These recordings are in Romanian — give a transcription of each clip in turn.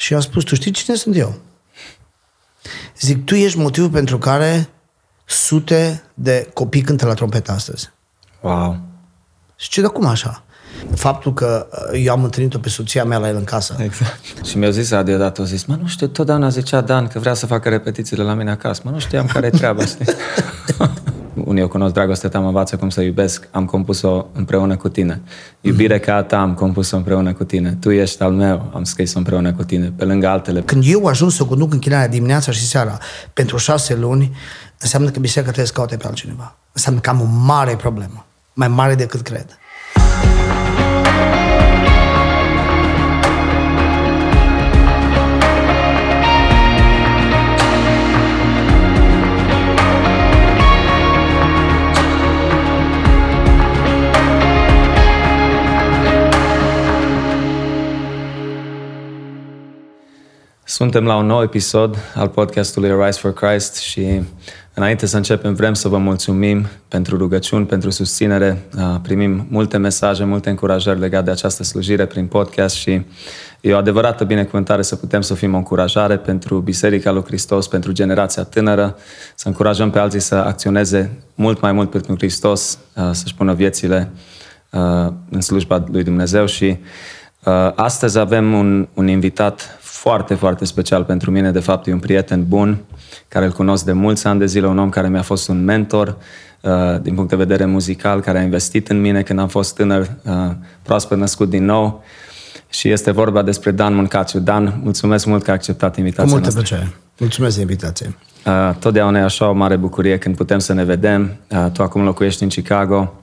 Și a spus, tu știi cine sunt eu? Zic, tu ești motivul pentru care sute de copii cântă la trompetă astăzi. Wow. Și ce, dar cum așa? Faptul că uh, eu am întâlnit-o pe soția mea la el în casă. Exact. Și mi-a zis Adi odată, a zis, mă, nu știu, totdeauna zicea Dan că vrea să facă repetițiile la mine acasă. Mă, nu știam care e treaba, știi? Unii eu cunosc Dragoste ta mă învață cum să iubesc, am compus-o împreună cu tine. Iubire ca a ta am compus-o împreună cu tine. Tu ești al meu, am scris-o împreună cu tine, pe lângă altele. Când eu ajung să conduc închinarea dimineața și seara pentru șase luni, înseamnă că biserica trebuie să caute pe altcineva. Înseamnă că am o mare problemă, mai mare decât cred. Suntem la un nou episod al podcastului Rise for Christ și înainte să începem vrem să vă mulțumim pentru rugăciuni, pentru susținere. Primim multe mesaje, multe încurajări legate de această slujire prin podcast și e o adevărată binecuvântare să putem să fim o încurajare pentru Biserica lui Hristos, pentru generația tânără, să încurajăm pe alții să acționeze mult mai mult pentru Hristos, să-și pună viețile în slujba lui Dumnezeu și astăzi avem un, un invitat foarte, foarte special pentru mine. De fapt, e un prieten bun, care îl cunosc de mulți ani de zile, un om care mi-a fost un mentor uh, din punct de vedere muzical, care a investit în mine când am fost tânăr, uh, proaspăt născut din nou. Și este vorba despre Dan Muncaciu. Dan, mulțumesc mult că ai acceptat invitația Cu multă noastră. plăcere. Mulțumesc de invitație. Uh, totdeauna e așa o mare bucurie când putem să ne vedem. Uh, tu acum locuiești în Chicago.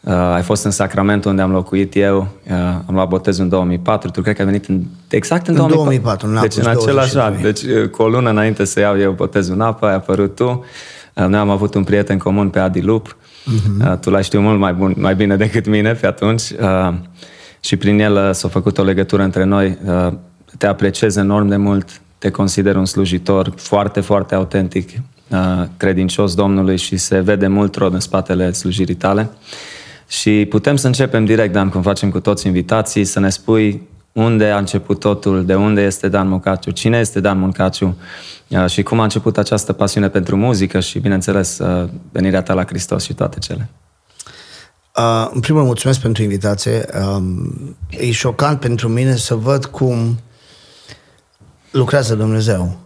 Uh, ai fost în Sacramento unde am locuit eu, uh, am luat botezul în 2004, tu cred că ai venit în, exact în, În 2004, în Deci în august același 22. an, deci uh, cu o lună înainte să iau eu botezul în apă, ai apărut tu. Uh, Noi am avut un prieten comun pe Adi Lup, uh-huh. tu l-ai știut mult mai, bun, mai bine decât mine pe atunci uh, și prin el uh, s-a făcut o legătură între noi. Uh, Te apreciez enorm de mult, te consider un slujitor foarte, foarte autentic, uh, credincios Domnului și se vede mult rod în spatele slujirii tale. Și putem să începem direct, Dan, cum facem cu toți invitații, să ne spui unde a început totul, de unde este Dan Muncaciu, cine este Dan Muncaciu uh, și cum a început această pasiune pentru muzică și, bineînțeles, uh, venirea ta la Hristos și toate cele. Uh, în primul rând, mulțumesc pentru invitație. Um, e șocant pentru mine să văd cum lucrează Dumnezeu.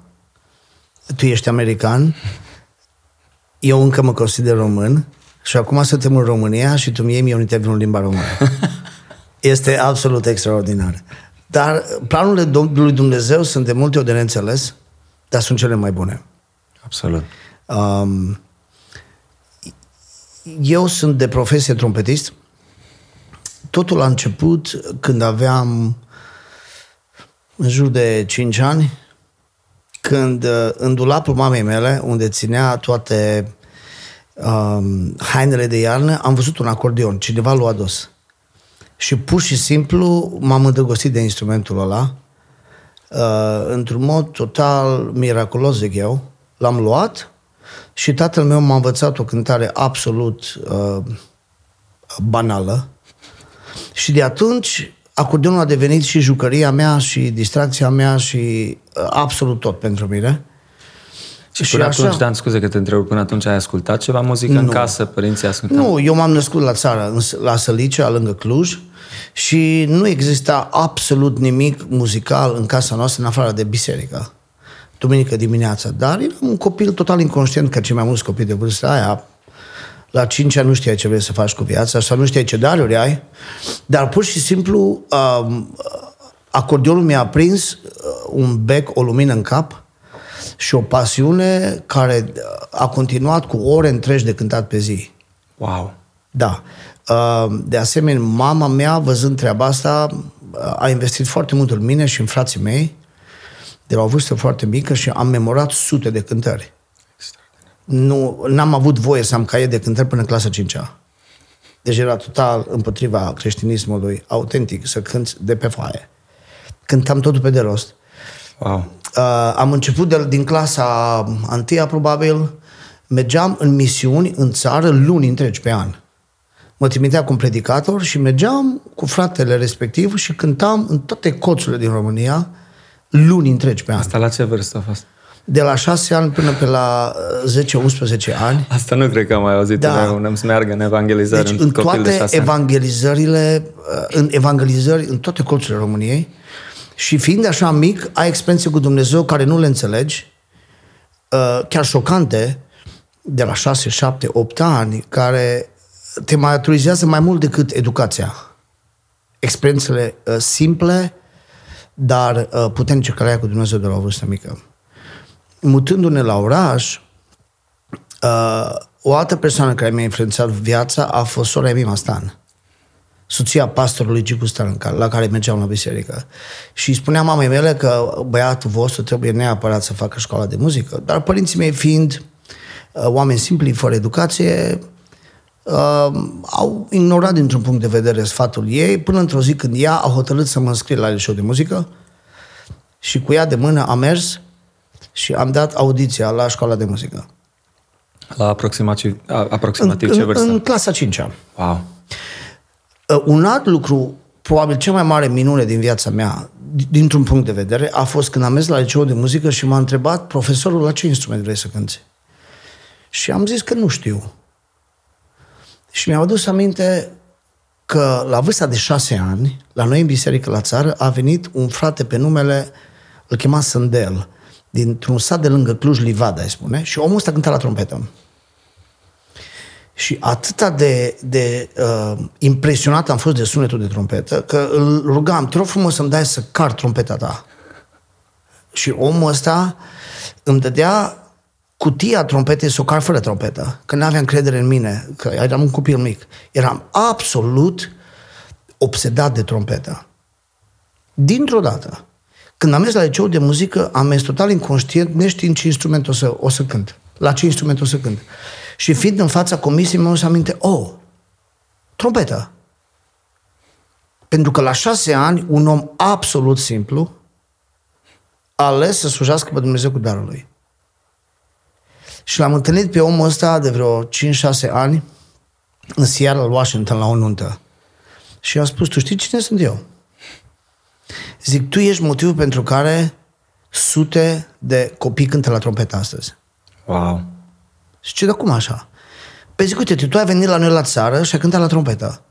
Tu ești american, eu încă mă consider român și acum suntem în România și tu mi iei mie un interviu în limba română. Este absolut extraordinar. Dar planurile Dom- lui Dumnezeu sunt de multe ori de neînțeles, dar sunt cele mai bune. Absolut. Um, eu sunt de profesie trompetist. Totul a început când aveam în jur de 5 ani, când uh, în dulapul mamei mele, unde ținea toate um, hainele de iarnă, am văzut un acordeon, cineva l-a adus. Și pur și simplu m-am îndrăgostit de instrumentul ăla, uh, într-un mod total miraculos, zic eu. L-am luat și tatăl meu m-a învățat o cântare absolut uh, banală. Și de atunci acordeonul a devenit și jucăria mea și distracția mea și uh, absolut tot pentru mine. Și până atunci, Dan, scuze că te întreb, până atunci ai ascultat ceva muzică în casă? Părinții ascultau? Nu, eu m-am născut la țară, în- la Sălicea, lângă Cluj, și nu exista absolut nimic muzical în casa noastră, în afară de biserică. Duminică dimineața. Dar eram un copil total inconștient, că cei mai mulți copii de vârsta aia, la 5 ani nu știai ce vrei să faci cu viața sau nu știai ce daruri ai, dar pur și simplu um, acordeonul mi-a prins uh, un bec, o lumină în cap și o pasiune care uh, a continuat cu ore întregi de cântat pe zi. Wow! Da. Uh, De asemenea, mama mea, văzând treaba asta, uh, a investit foarte mult în mine și în frații mei, de la o vârstă foarte mică și am memorat sute de cântări. Nu, n-am avut voie să am caiet de cântări până în clasa 5-a. Deci era total împotriva creștinismului autentic să cânți de pe foaie. Cântam totul pe de rost. Wow! Uh, am început de, din clasa întâia, probabil, mergeam în misiuni în țară luni întregi pe an. Mă trimitea cu un predicator și mergeam cu fratele respectiv și cântam în toate coțurile din România luni întregi pe an. Asta la ce vârstă a fost? De la 6 ani până pe la uh, 10-11 ani. Asta nu cred că am mai auzit Da. da. un să meargă în evangelizări Deci în, în copil de toate șase ani. evangelizările, uh, în evangelizări în toate colțurile României și fiind așa mic, ai experiențe cu Dumnezeu care nu le înțelegi, uh, chiar șocante, de la 6, 7, 8 ani, care te maturizează mai mult decât educația. Experiențele uh, simple, dar uh, puternice care ai cu Dumnezeu de la o vârstă mică. Mutându-ne la oraș, uh, o altă persoană care mi-a influențat viața a fost sora Emima Stan, soția pastorului Gicu Stan, în care- la care mergeam la biserică. Și îi spunea mamei mele că băiatul vostru trebuie neapărat să facă școala de muzică. Dar părinții mei fiind uh, oameni simpli, fără educație, uh, au ignorat dintr-un punct de vedere sfatul ei, până într-o zi când ea a hotărât să mă înscrie la liceu de muzică și cu ea de mână am mers și am dat audiția la școala de muzică. La aproximativ, a, aproximativ în, ce vârstă? În, în clasa 5 -a. Wow. Uh, Un alt lucru, probabil cea mai mare minune din viața mea, d- dintr-un punct de vedere, a fost când am mers la liceu de muzică și m-a întrebat profesorul la ce instrument vrei să cânti. Și am zis că nu știu. Și mi-am adus aminte că la vârsta de șase ani, la noi în biserică la țară, a venit un frate pe numele, îl chema Sândel, dintr-un sat de lângă Cluj-Livada, îi spune, și omul ăsta cânta la trompetă. Și atâta de, de uh, impresionat am fost de sunetul de trompetă, că îl rugam, te rog frumos să-mi dai să car trompeta ta. Și omul ăsta îmi dădea cutia trompetei să o car fără trompetă, că nu aveam încredere în mine, că eram un copil mic. Eram absolut obsedat de trompetă. Dintr-o dată, când am mers la liceu de muzică, am mers total inconștient, neștiind ce instrument o să, o să cânt. La ce instrument o să cânt. Și fiind în fața comisiei, mi-am adus aminte, oh, trompetă. Pentru că la șase ani, un om absolut simplu a ales să slujească pe Dumnezeu cu darul lui. Și l-am întâlnit pe omul ăsta de vreo 5-6 ani în Seattle, Washington, la o nuntă. Și i-am spus, tu știi cine sunt eu? Zic, tu ești motivul pentru care sute de copii cântă la trompetă astăzi. Wow. Și ce, dar cum așa? Păi zic, uite, tu ai venit la noi la țară și ai cântat la trompetă.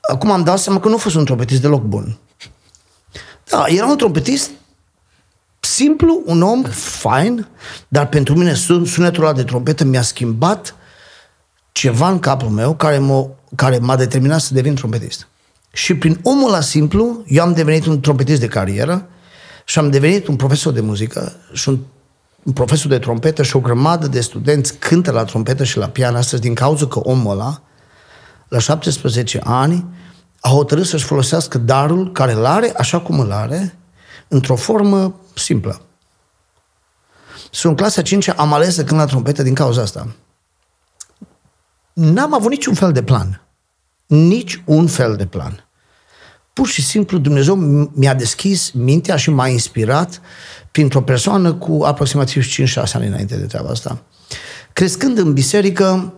Acum am dat seama că nu a fost un trompetist deloc bun. Da, era un trompetist simplu, un om fain, dar pentru mine sun- sunetul ăla de trompetă mi-a schimbat ceva în capul meu care, m-a, care m-a determinat să devin trompetist. Și prin omul ăla simplu, eu am devenit un trompetist de carieră și am devenit un profesor de muzică și un, un profesor de trompetă și o grămadă de studenți cântă la trompetă și la pian astăzi din cauza că omul ăla, la 17 ani, a hotărât să-și folosească darul care îl are, așa cum îl are, într-o formă simplă. Sunt în clasa 5 am ales să cânt la trompetă din cauza asta. N-am avut niciun fel de plan. Nici un fel de plan. Pur și simplu Dumnezeu mi-a deschis mintea și m-a inspirat printr-o persoană cu aproximativ 5-6 ani înainte de treaba asta. Crescând în biserică,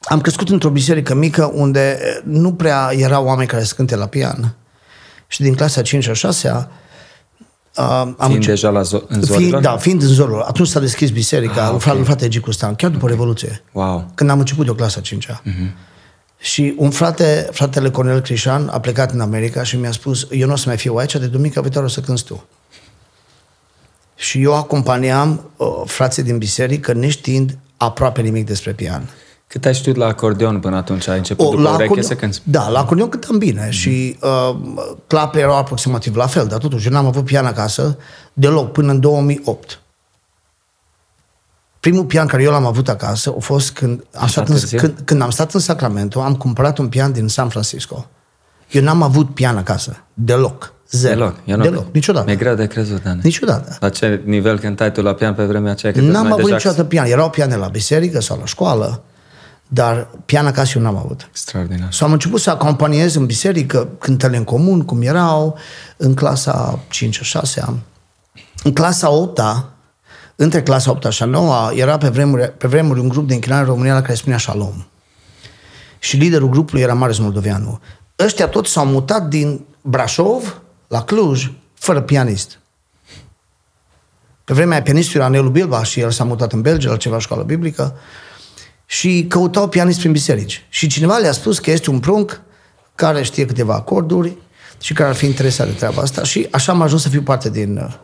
am crescut într-o biserică mică unde nu prea erau oameni care să cânte la pian. Și din clasa 5 a 6 a am Fiind început- deja la zo- în Fiind, zorilor? da, fiind în Zorilor. Atunci s-a deschis biserica, Ah, ah, okay. ok. frate Gicu Stan, chiar după Revoluție. Wow. Când am început eu clasa 5-a. Mhm. Și un frate, fratele Cornel Crișan, a plecat în America și mi-a spus, eu nu o să mai fiu aici, de duminica viitoare o să cânti tu. Și eu acompaniam uh, frații din biserică, neștiind aproape nimic despre pian. Cât ai știut la acordeon până atunci? Ai început O, după ureche acordeon- să cânti? Da, la acordeon cântam bine și uh, clapele erau aproximativ la fel, dar totuși eu n-am avut pian acasă deloc până în 2008. Primul pian care eu l-am avut acasă a fost când am, stat în, târziu? când, când am stat în Sacramento, am cumpărat un pian din San Francisco. Eu n-am avut pian acasă, deloc, zero. Deloc. Eu nu deloc, niciodată. Mi-e greu de crezut, Dani. Niciodată. La ce nivel cântai tu la pian pe vremea aceea? Cât N-am mai avut deja niciodată pian. Erau piane la biserică sau la școală, dar pian acasă eu n-am avut. Extraordinar. Și am început să acompaniez în biserică cântele în comun, cum erau, în clasa 5-6 În clasa 8 între clasa 8 și a 9 era pe vremuri, pe vremuri un grup de închinare în România la care se spunea Shalom. Și liderul grupului era Marius Moldoveanu. Ăștia toți s-au mutat din Brașov la Cluj, fără pianist. Pe vremea aia pianistul era Nelu Bilba și el s-a mutat în Belgia la ceva școală biblică și căutau pianist prin biserici. Și cineva le-a spus că este un prunc care știe câteva acorduri și care ar fi interesat de treaba asta și așa am ajuns să fiu parte din,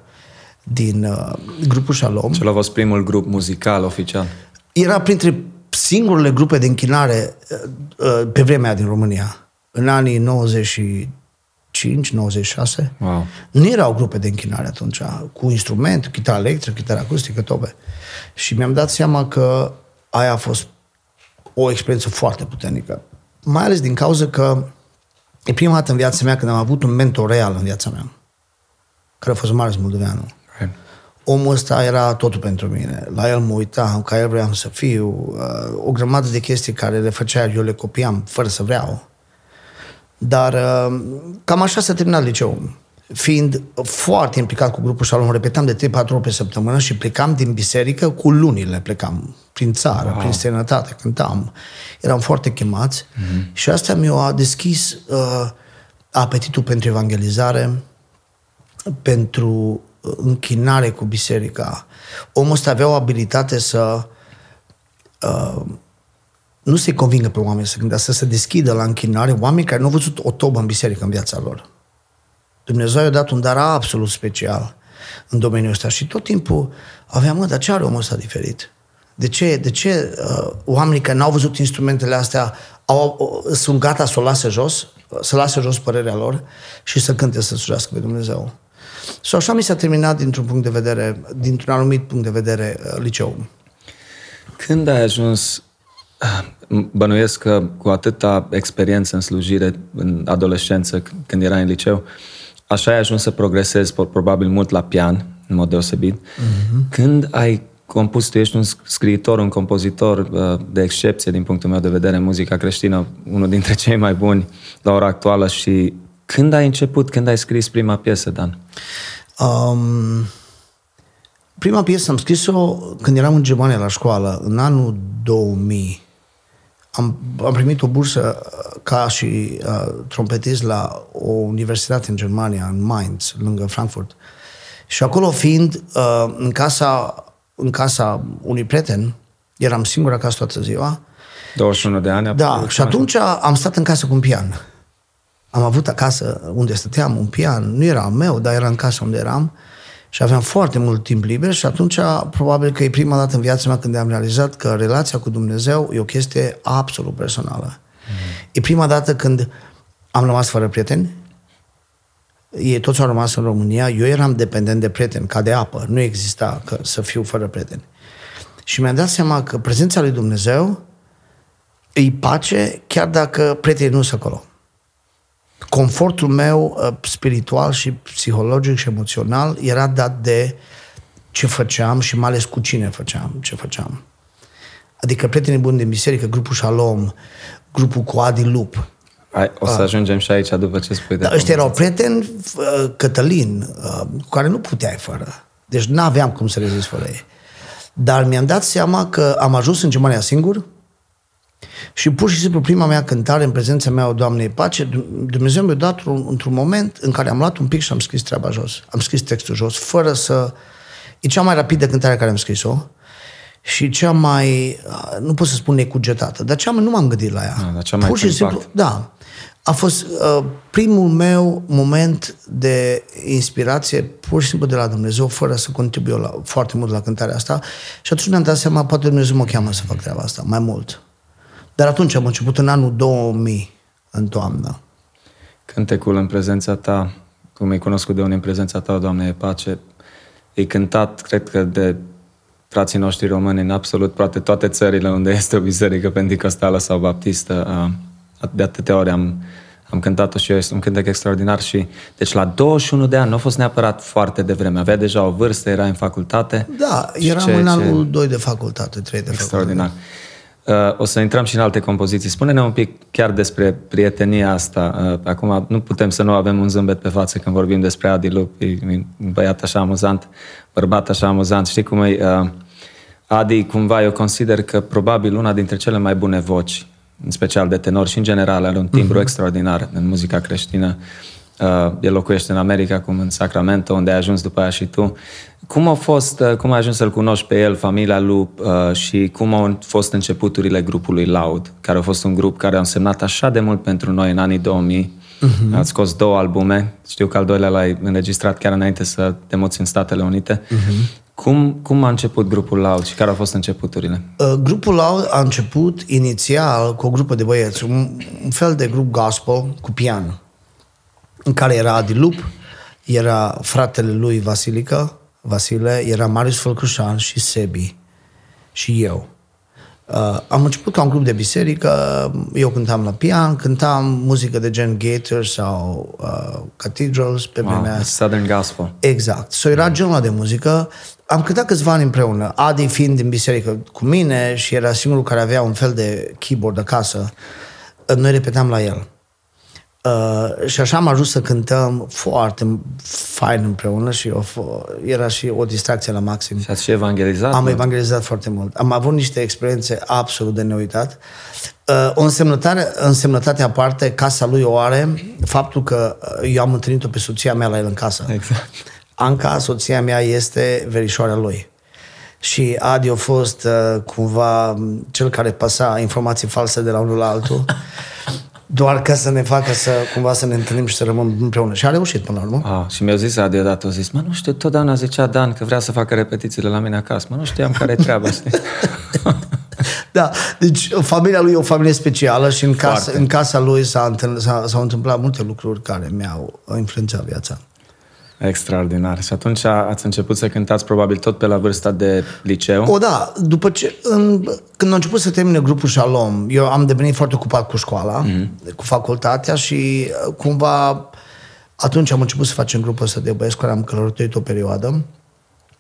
din uh, grupul Shalom. Cel a fost primul grup muzical oficial. Era printre singurele grupe de închinare uh, uh, pe vremea din România. În anii 95, 96. Wow. Nu erau grupe de închinare atunci, cu instrument, chitară electrică, chitară acustică, tobe. Și mi-am dat seama că aia a fost o experiență foarte puternică. Mai ales din cauza că e prima dată în viața mea când am avut un mentor real în viața mea, care a fost Marius Moldoveanu. Right. Omul ăsta era totul pentru mine. La el mă uitam, ca el vreau să fiu. Uh, o grămadă de chestii care le făcea, eu le copiam fără să vreau. Dar uh, cam așa s-a terminat liceul. Fiind foarte implicat cu grupul Shalom, repetam de 3-4 ori pe săptămână și plecam din biserică cu lunile, plecam prin țară, wow. prin străinătate, cântam. Eram foarte chemați mm-hmm. și asta mi-a deschis uh, apetitul pentru evangelizare, pentru închinare cu biserica. Omul ăsta avea o abilitate să uh, nu se convingă pe oameni să gândească, să se deschidă la închinare oameni care nu au văzut o tobă în biserică în viața lor. Dumnezeu i-a dat un dar absolut special în domeniul ăsta și tot timpul aveam, mă, dar ce are omul ăsta diferit? De ce, de ce uh, oamenii care n-au văzut instrumentele astea au, uh, sunt gata să o lase jos, să lase jos părerea lor și să cânte să slujească pe Dumnezeu? Și așa mi s-a terminat dintr-un punct de vedere, dintr-un anumit punct de vedere, uh, liceu. Când ai ajuns, bănuiesc că cu atâta experiență în slujire, în adolescență, când erai în liceu, așa ai ajuns să progresezi probabil mult la pian, în mod deosebit. Mm-hmm. Când ai compus, tu ești un scriitor, un compozitor uh, de excepție din punctul meu de vedere în muzica creștină, unul dintre cei mai buni la ora actuală și când ai început, când ai scris prima piesă, Dan? Um, prima piesă am scris-o când eram în Germania la școală, în anul 2000. Am, am primit o bursă uh, ca și uh, trompetist la o universitate în Germania, în Mainz, lângă Frankfurt. Și acolo fiind uh, în casa în casa unui prieten, eram singur acasă toată ziua. 21 de ani? Da, și atunci am stat în casă cu un pian. Am avut acasă unde stăteam un pian, nu era al meu, dar era în casa unde eram și aveam foarte mult timp liber și atunci probabil că e prima dată în viața mea când am realizat că relația cu Dumnezeu e o chestie absolut personală. Mm. E prima dată când am rămas fără prieteni, ei toți au rămas în România, eu eram dependent de prieteni, ca de apă, nu exista că să fiu fără prieteni. Și mi-am dat seama că prezența lui Dumnezeu îi pace chiar dacă prietenii nu sunt acolo. Confortul meu uh, spiritual și psihologic și emoțional era dat de ce făceam și mai ales cu cine făceam ce făceam. Adică prietenii buni din biserică, grupul Shalom, grupul cu Adi Lup, ai, o să ajungem și aici după ce spui de da, Ăștia erau prieteni, uh, Cătălin, uh, cu care nu puteai fără. Deci nu aveam cum să rezist fără ei. Dar mi-am dat seama că am ajuns în Germania singur și pur și simplu prima mea cântare în prezența mea, o Doamne pace, Dumnezeu mi-a dat un, într-un moment în care am luat un pic și am scris treaba jos. Am scris textul jos, fără să... E cea mai rapidă cântare care am scris-o și cea mai, uh, nu pot să spun necugetată, dar cea mai, nu m-am gândit la ea. Da, cea mai Pur și simplu, da a fost uh, primul meu moment de inspirație pur și simplu de la Dumnezeu, fără să contribuie la, foarte mult la cântarea asta. Și atunci mi-am dat seama, poate Dumnezeu mă cheamă să fac treaba asta, mai mult. Dar atunci am început în anul 2000, în toamnă. Cântecul în prezența ta, cum ai cunoscut de unde în prezența ta, Doamne, e pace, e cântat, cred că de frații noștri români în absolut toate, toate țările unde este o biserică pentecostală sau baptistă. Uh, de atâtea ori am, am cântat-o și eu, este un cântec extraordinar și deci la 21 de ani nu a fost neapărat foarte devreme, avea deja o vârstă, era în facultate. Da, eram ce, în anul ce... 2 de facultate, 3 de extraordinar. facultate. Uh, o să intrăm și în alte compoziții. Spune-ne un pic chiar despre prietenia asta. Uh, acum nu putem să nu avem un zâmbet pe față când vorbim despre Adi Lup, e un băiat așa amuzant, bărbat așa amuzant. Știi cum e? Uh, Adi, cumva, eu consider că probabil una dintre cele mai bune voci în special de tenor și în general are un timbru uh-huh. extraordinar în muzica creștină. Uh, el locuiește în America, acum în Sacramento, unde ai ajuns după aia și tu. Cum a fost, uh, cum ai ajuns să-l cunoști pe el, familia lui uh, și cum au fost începuturile grupului Loud, care a fost un grup care a însemnat așa de mult pentru noi în anii 2000. Uh-huh. Ați scos două albume. Știu că al doilea l-ai înregistrat chiar înainte să te moți în Statele Unite. Uh-huh. Cum, cum a început grupul Loud și care au fost începuturile? Uh, grupul Loud a început inițial cu o grupă de băieți, un, un fel de grup gospel cu pian, în care era Adi Lup, era fratele lui Vasilica, Vasile, era Marius Fălcușan și Sebi și eu. Uh, am început ca un grup de biserică, eu cântam la pian, cântam muzică de gen Gator sau uh, Cathedrals pe Wow, vremea Southern Gospel. Exact. So era genul ăla de muzică. Am cântat câțiva ani împreună. Adi fiind din biserică cu mine și era singurul care avea un fel de keyboard acasă. Noi repetam la el. Uh, și așa am ajuns să cântăm foarte fain împreună și o, f- era și o distracție la maxim. Și ați și evangelizat? Am nu? evangelizat foarte mult. Am avut niște experiențe absolut de neuitat. Uh, o însemnătate, însemnătate aparte, casa lui o are faptul că uh, eu am întâlnit-o pe soția mea la el în casă. Exact. Anca, soția mea, este verișoarea lui. Și Adi a fost uh, cumva cel care păsa informații false de la unul la altul, doar ca să ne facă să cumva să ne întâlnim și să rămânem împreună. Și a reușit până la urmă. Ah, și mi-a zis Adi odată, a zis, mă, nu știu, totdeauna zicea Dan că vrea să facă repetițiile la mine acasă. Mă, nu știam care e treaba, știi? Da, deci familia lui e o familie specială și în casa, Foarte. în casa lui s-a întâmplat, s-a, s-au întâmplat multe lucruri care mi-au influențat viața. Extraordinar. Și atunci ați început să cântați probabil tot pe la vârsta de liceu. O, da, după ce, în, când a început să termine grupul Shalom, eu am devenit foarte ocupat cu școala, mm-hmm. cu facultatea și uh, cumva atunci am început să facem grupul ăsta de băieți cu care am călătorit o perioadă.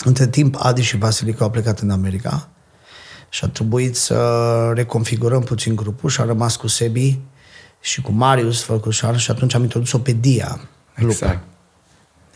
Între timp, Adi și Vasilica au plecat în America și a trebuit să reconfigurăm puțin grupul și a rămas cu Sebi și cu Marius Făcușan și atunci am introdus-o pe Dia. Luca.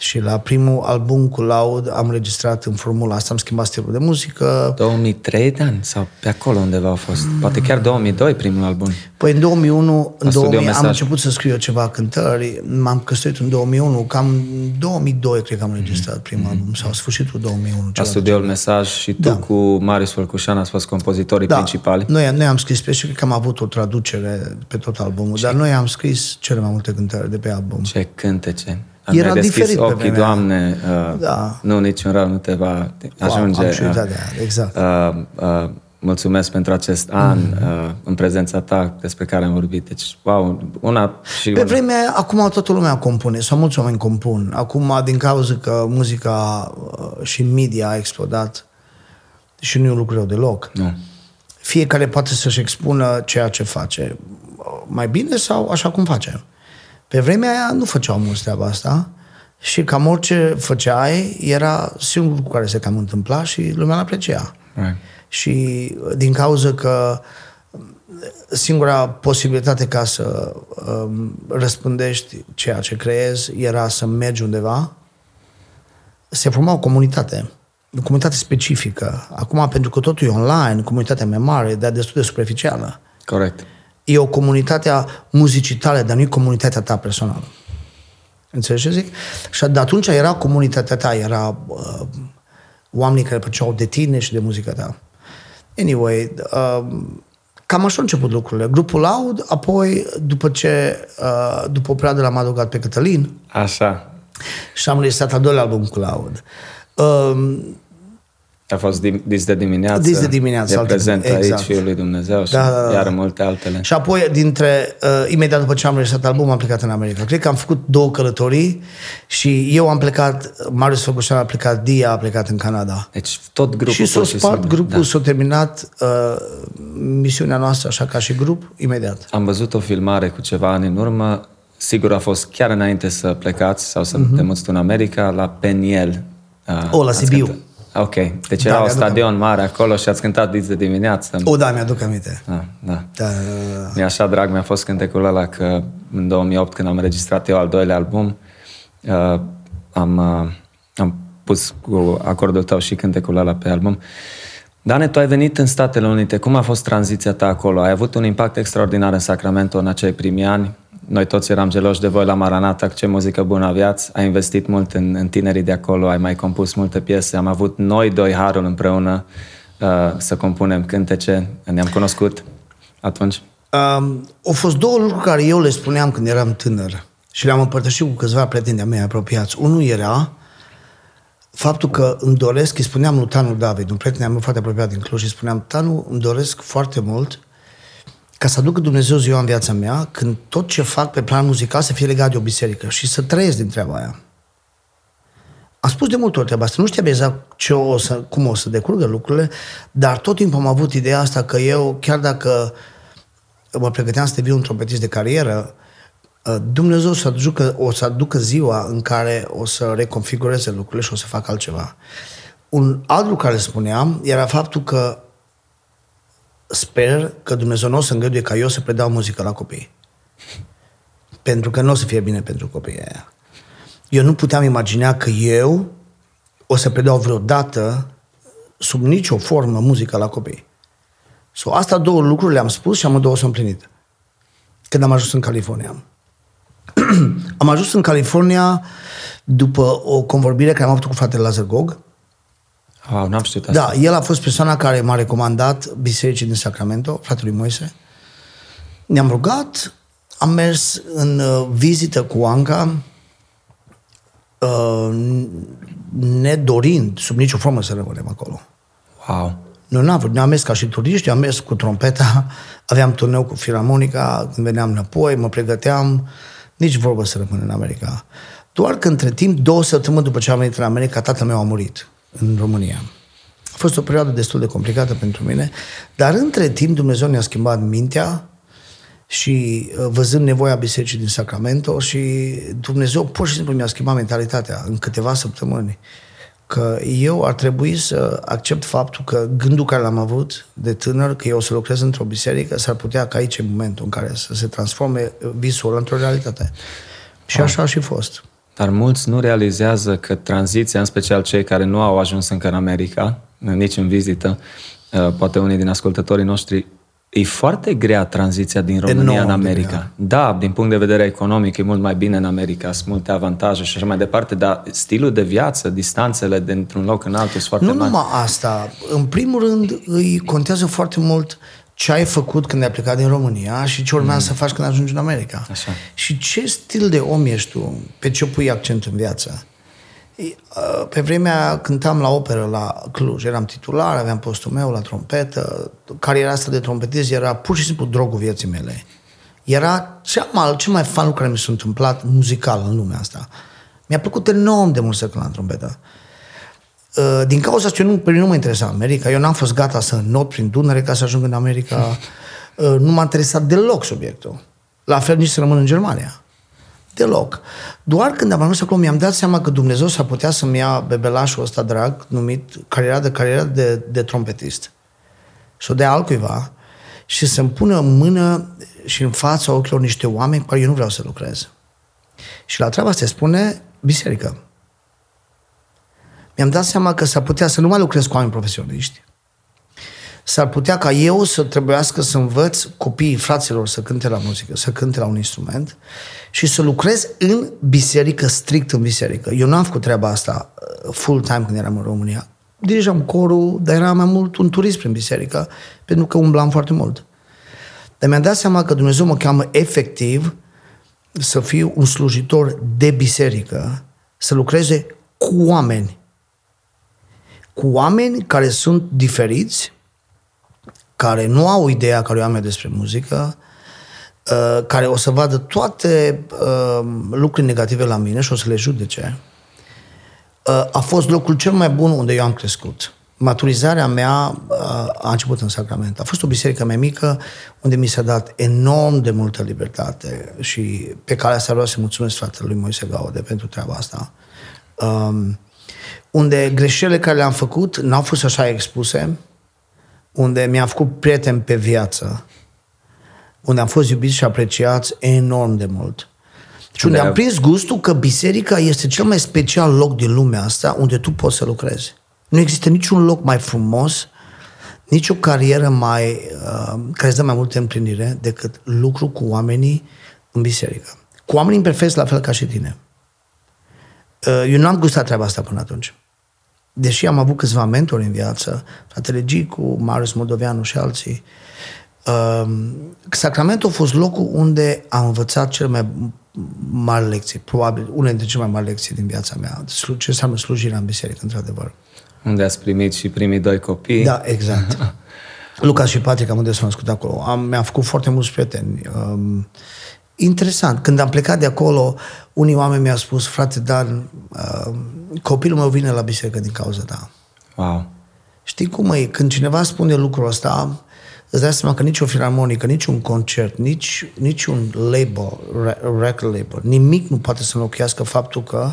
Exact. Și la primul album cu Laud am registrat în formula asta, am schimbat stilul de muzică. 2003 de ani sau pe acolo undeva a fost. Poate chiar 2002 primul album. Păi în 2001, în La Studio 2000, am Mesaj. început să scriu eu ceva cântări, m-am căsătorit în 2001, cam în 2002 cred că am registrat primul album, sau sfârșitul 2001. La ceva studioul Mesaj și tu Da. cu Marius Fălcușan ați fost compozitorii da, principali. Noi, noi am scris pe și cred că am avut o traducere pe tot albumul, dar noi am scris cele mai multe cântări de pe album. Ce cântece. Am Era mi-a deschis diferit pe ochii, vremea Doamne, uh, Da. nu, niciun rău nu te va ajunge. am și uh, uitat de aia, exact. Uh, uh, mulțumesc pentru acest an uh, în prezența ta despre care am vorbit. Deci, wow, una și Pe una. vremea aia, acum toată lumea compune, sau mulți oameni compun. Acum, din cauza că muzica uh, și media a explodat, și nu e un lucru rău deloc, Nu. fiecare poate să-și expună ceea ce face. Mai bine sau așa cum face. Pe vremea aia nu făceau mulți treaba asta și cam orice făceai era singurul lucru care se cam întâmpla și lumea l-aprecia. Right. Și din cauza că singura posibilitate ca să um, răspândești ceea ce creezi era să mergi undeva, se forma o comunitate, o comunitate specifică. Acum, pentru că totul e online, comunitatea mea mare, dar destul de superficială. Corect. E o comunitate a muzicii tale, dar nu e comunitatea ta personală. Înțelegi ce zic? Și de atunci era comunitatea ta, era uh, oamenii care făceau de tine și de muzica ta. Anyway, uh, cam așa au început lucrurile. Grupul Loud, apoi, după ce, uh, după o perioadă l-am adăugat pe Cătălin Așa. și am înregistrat al doilea album cu Loud. Uh, A fost dim- dis de dimineață. Dis de dimineață, E alte- prezent exact. aici Fiul lui Dumnezeu și Da, da, da. iar multe altele. Și apoi, dintre, uh, imediat după ce am înregistrat albumul, am plecat în America. Cred că am făcut două călătorii și eu am plecat, Marius Făcușan a plecat, Dia a plecat în Canada. Deci tot grupul și s-a pur și spart simplu. grupul, Da. s-a terminat uh, misiunea noastră, așa ca și grup, imediat. Am văzut o filmare cu ceva ani în urmă. Sigur a fost chiar înainte să plecați sau să te muți tu în America, la Peniel. Uh, Mhm. O, la ați Sibiu. cântat. Ok, deci Da, era un mi-aduc stadion mare acolo și ați cântat dis de dimineață. O, da, mi-aduc aminte. Ah, da. Da, da, da, da. Mi-e așa drag, mi-a fost cântecul ăla că în 2008, când am înregistrat eu al doilea album, uh, am, uh, am pus cu acordul tău și cântecul ăla pe album. Dane, tu ai venit în Statele Unite. Cum a fost tranziția ta acolo? Ai avut un impact extraordinar în Sacramento în acei primi ani. Noi toți eram geloși de voi la Maranata, ce muzică bună aveați. Ai investit mult în, în tinerii de acolo, ai mai compus multe piese. Am avut noi doi harul împreună uh, să compunem cântece. Ne-am cunoscut atunci. Um, au fost două lucruri care eu le spuneam când eram tânăr și le-am împărtășit cu câțiva prieteni de-a mei apropiați. Unul era faptul că îmi doresc, îi spuneam lui Tanu David, un prieten meu foarte apropiat din Cluj, și spuneam, Tanu, îmi doresc foarte mult ca să aducă Dumnezeu ziua în viața mea, când tot ce fac pe plan muzical să fie legat de o biserică și să trăiesc din treaba aia. Am spus de multe ori treaba asta, nu știam exact ce o să, cum o să decurgă lucrurile, dar tot timpul am avut ideea asta că eu, chiar dacă mă pregăteam să devin un trompetist de carieră, Uh, Dumnezeu să aducă, o să aducă ziua în care o să reconfigureze lucrurile și o să facă altceva. Un alt lucru care spuneam era faptul că sper că Dumnezeu nu o să îngăduie ca eu să predau muzică la copii. Pentru că nu o să fie bine pentru copiii aia. Eu nu puteam imagina că eu o să predau vreodată sub nicio formă muzică la copii. So, asta două lucruri le-am spus și amândouă s-au împlinit. Când am ajuns în California. am ajuns în California după o convorbire care am avut cu fratele Lazar Gog. Wow, n-am știut asta. Da, el a fost persoana care m-a recomandat bisericii din Sacramento, fratelui Moise. Ne-am rugat, am mers în uh, vizită cu Anca, uh, nedorind sub nicio formă să rămânem acolo. Wow. Noi n-am vrut, ne-am mers ca și turiști, am mers cu trompeta, aveam turneu cu filarmonica, când veneam înapoi, mă pregăteam, nici vorbă să rămân în America. Doar că între timp, două săptămâni după ce am venit în America, tatăl meu a murit în România. A fost o perioadă destul de complicată pentru mine, dar între timp Dumnezeu ne-a schimbat mintea și uh, văzând nevoia bisericii din Sacramento și Dumnezeu pur și simplu mi-a schimbat mentalitatea în câteva săptămâni că eu ar trebui să accept faptul că gândul care l-am avut de tânăr, că eu o să lucrez într-o biserică, s-ar putea ca aici, în momentul în care să se transforme visul într-o realitate. Și ah. așa a și fost. Dar mulți nu realizează că tranziția, în special cei care nu au ajuns încă în America, nici în vizită, uh, poate unii din ascultătorii noștri E foarte grea tranziția din România Enorm în America. Da, din punct de vedere economic e mult mai bine în America, sunt multe avantaje și așa mai departe, dar stilul de viață, distanțele dintr-un loc în altul sunt foarte nu mari. Nu numai asta. În primul rând, îi contează foarte mult ce ai făcut când ai plecat din România și ce urmează mm. să faci când ajungi în America. Așa. Și ce stil de om ești tu, pe ce pui accent în viață. Uh, pe vremea cântam la operă la Cluj, eram titular, aveam postul meu la trompetă, cariera asta de trompetist era pur și simplu drogul vieții mele. Era cea mai, cel mai fan lucru care mi s-a întâmplat muzical în lumea asta. Mi-a plăcut enorm de mult să cânt la trompetă. Uh, din cauza asta, eu nu, pe nu mă interesa America. Eu n-am fost gata să not prin Dunăre ca să ajung în America. Uh, nu m-a interesat deloc subiectul. La fel nici să rămân în Germania. Deloc. Doar când am ajuns acolo mi-am dat seama că Dumnezeu s-ar putea să-mi ia bebelașul ăsta drag, numit cariera de cariera de, de trompetist. Și o dea altcuiva și să-mi pună în mână și în fața ochilor niște oameni cu care eu nu vreau să lucrez. Și la treaba se spune biserică. Mi-am dat seama că s-ar putea să nu mai lucrez cu oameni profesioniști, s-ar putea ca eu să trebuiască să învăț copiii fraților să cânte la muzică, să cânte la un instrument și să lucrez în biserică, strict în biserică. Eu nu am făcut treaba asta uh, full-time când eram în România. Dirijam corul, dar era mai mult un turist prin biserică, pentru că umblam foarte mult. Dar mi-am dat seama că Dumnezeu mă cheamă efectiv să fiu un slujitor de biserică, să lucreze cu oameni. Cu oameni care sunt diferiți, care nu au ideea care o am eu despre muzică, uh, care o să vadă toate uh, lucruri negative la mine și o să le judece, uh, a fost locul cel mai bun unde eu am crescut. Maturizarea mea a început în Sacramento. A fost o biserică mai mică unde mi s-a dat enorm de multă libertate și pe care asta vreau să mulțumesc fratelui Moise Gaude pentru treaba asta. Um, unde greșelile care le-am făcut n-au fost așa expuse, unde mi-am făcut prieten pe viață, unde am fost iubiți și apreciați enorm de mult. Și unde am prins gustul că biserica este cel mai special loc din lumea asta unde tu poți să lucrezi. Nu există niciun loc mai frumos, nici o carieră mai, uh, care îți dă mai multă împlinire decât lucru cu oamenii în biserică, cu oameni imperfecți la fel ca și tine. Uh, eu nu am gustat treaba asta până atunci. Deși am avut câțiva mentori în viață, fratele Gicu, Marius Moldoveanu și alții, uh, Sacramentul a fost locul unde am învățat cel mai mari lecții, probabil una dintre cele mai mari lecții din viața mea, ce înseamnă slujirea în biserică, într-adevăr. Unde ați primit și primii doi copii. Da, exact. Lucas și Patrick, am unde s-au născut acolo. Am, mi-am făcut foarte mulți prieteni. Um, interesant. Când am plecat de acolo, unii oameni mi-au spus, frate Dan, uh, copilul meu vine la biserică din cauza ta. Wow. Știi cum e? Când cineva spune lucrul ăsta, îți dai seama că nici o filarmonică, nici un concert, nici, nici un label, record label, nimic nu poate să înlocuiască faptul că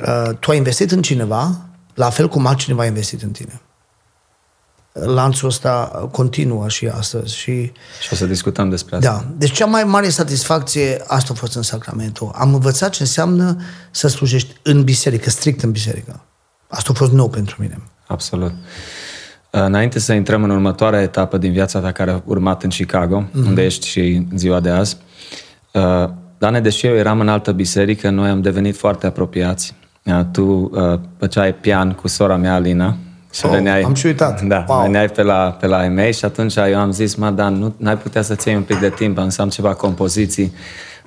uh, tu ai investit în cineva, la fel cum altcineva a investit în tine lanțul ăsta continuă și astăzi. Și, și o să discutăm despre asta. Da. Deci cea mai mare satisfacție, asta a fost în Sacramento. Am învățat ce înseamnă să slujești în biserică, strict în biserică. Asta a fost nou pentru mine. Absolut. Înainte să intrăm în următoarea etapă din viața ta care a urmat în Chicago, mm-hmm. unde ești și în ziua de azi, uh, Dane, deși eu eram în altă biserică, noi am devenit foarte apropiați. Uh, tu uh, făceai pian cu sora mea, Alina, și oh, veneai, am și uitat. Da, wow. veneai pe la, pe la EMEI și atunci eu am zis, mă, Dan, nu ai putea să-ți iei un pic de timp, am să am ceva compoziții,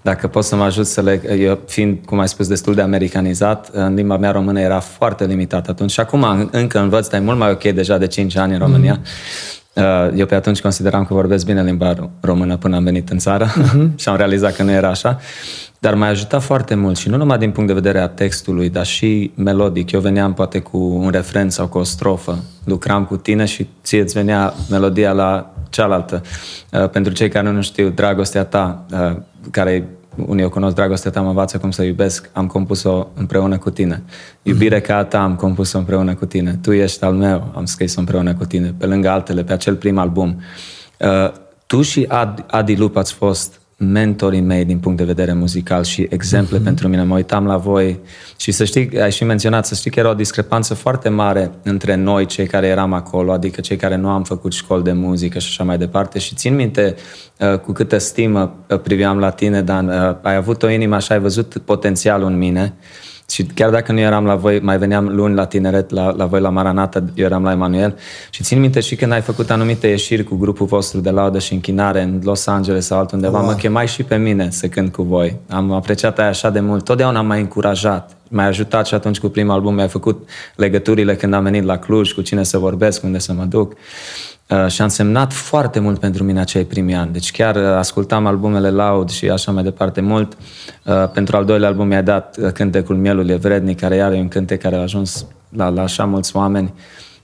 dacă poți să mă ajut să le... Eu, fiind, cum ai spus, destul de americanizat, în limba mea română era foarte limitată atunci și acum încă învăț, dar e mult mai ok deja de 5 ani în România. Mm-hmm. Eu pe atunci consideram că vorbesc bine limba română până am venit în țară mm-hmm. și am realizat că nu era așa. Dar m-a ajutat foarte mult și nu numai din punct de vedere a textului, dar și melodic. Eu veneam poate cu un refren sau cu o strofă, lucram cu tine și ție îți venea melodia la cealaltă. Uh, pentru cei care nu știu, dragostea ta, uh, care unii o cunosc, dragostea ta mă învață cum să iubesc, am compus-o împreună cu tine. Iubire ca a ta am compus-o împreună cu tine. Tu ești al meu, am scris-o împreună cu tine, pe lângă altele, pe acel prim album. Uh, tu și Adi Lup ați fost mentorii mei din punct de vedere muzical și exemple mm-hmm. pentru mine. Mă uitam la voi și să știi, ai și menționat, să știi că era o discrepanță foarte mare între noi, cei care eram acolo, adică cei care nu am făcut școli de muzică și așa mai departe. Și țin minte uh, cu câtă stimă uh, priveam la tine, Dan, uh, ai avut o inimă așa, ai văzut potențialul în mine și chiar dacă nu eram la voi, mai veneam luni la tineret, la, la voi la Maranata, eu eram la Emanuel. Și țin minte și când ai făcut anumite ieșiri cu grupul vostru de laudă și închinare în Los Angeles sau altundeva, wow. mă chemai și pe mine să cânt cu voi. Am apreciat aia așa de mult. Totdeauna m-ai încurajat. M-ai ajutat și atunci cu primul album mi-ai făcut legăturile când am venit la Cluj, cu cine să vorbesc, unde să mă duc. Uh, și a însemnat foarte mult pentru mine acei primi ani. Deci chiar uh, ascultam albumele laud și așa mai departe mult. Uh, pentru al doilea album mi-a dat cântecul Mielul e vrednic, care iar e un cântec care a ajuns la, la așa mulți oameni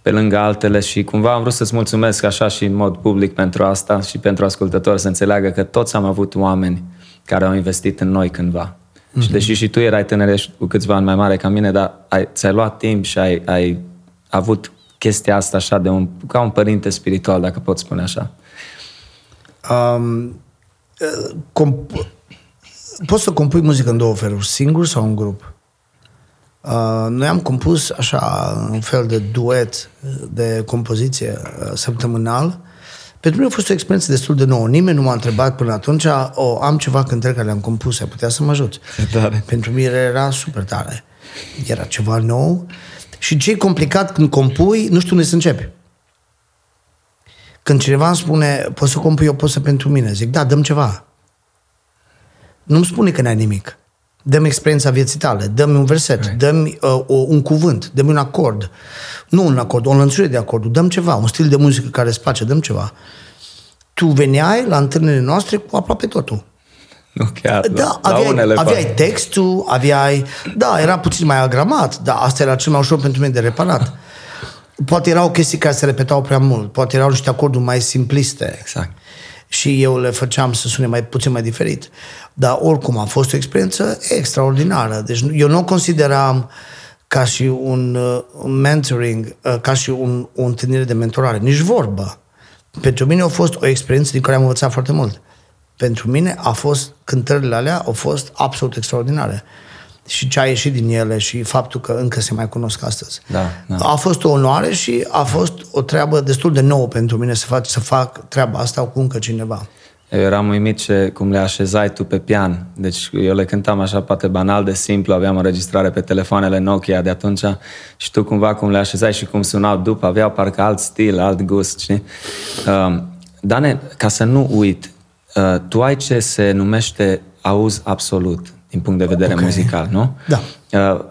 pe lângă altele și cumva am vrut să-ți mulțumesc așa și în mod public pentru asta și pentru ascultători să înțeleagă că toți am avut oameni care au investit în noi cândva. Mm-hmm. Și deși și tu erai tânăr, ești cu câțiva ani mai mare ca mine, dar ai, ți-ai luat timp și ai, ai avut chestia asta așa de un, ca un părinte spiritual, dacă pot spune așa? Um, comp- poți să compui muzică în două feluri, singur sau în grup. Uh, noi am compus așa un fel de duet de compoziție uh, săptămânal. Pentru mine a fost o experiență destul de nouă. Nimeni nu m-a întrebat până atunci, o, am ceva cântări care le-am compus, ai putea să mă ajut. Pentru mine era super tare. Era ceva nou. Și ce e complicat când compui, nu știu unde să începi. Când cineva îmi spune, poți să compui o poză pentru mine, zic, da, dăm ceva. Nu-mi spune că n-ai nimic. Dăm experiența vieții tale, dăm un verset, right. dăm uh, un cuvânt, dăm un acord. Nu un acord, o înlănțuire de acorduri, dăm ceva, un stil de muzică care îți place, dăm ceva. Tu veneai la întâlnirile noastre cu aproape totul. Nu chiar, da, la, aveai, la unele aveai textul, aveai... Da, era puțin mai agramat, dar asta era cel mai ușor pentru mine de reparat. Poate erau chestii care se repetau prea mult, poate erau niște acorduri mai simpliste. Exact. Și eu le făceam să sune mai puțin mai diferit. Dar oricum a fost o experiență extraordinară. Deci eu nu o consideram ca și un, uh, un mentoring, uh, ca și un, o întâlnire de mentorare. Nici vorbă. Pentru mine a fost o experiență din care am învățat foarte mult pentru mine a fost, cântările alea au fost absolut extraordinare. Și ce a ieșit din ele și faptul că încă se mai cunosc astăzi. Da, da. A fost o onoare și a fost o treabă destul de nouă pentru mine să fac, să fac treaba asta cu încă cineva. Eu eram uimit ce, cum le așezai tu pe pian. Deci eu le cântam așa poate banal de simplu, aveam înregistrare pe telefoanele Nokia de atunci și tu cumva cum le așezai și cum sunau după, aveau parcă alt stil, alt gust, știi? Uh, Dane, ca să nu uit, uh, tu ai ce se numește auz absolut din punct de vedere okay. muzical, nu? Da.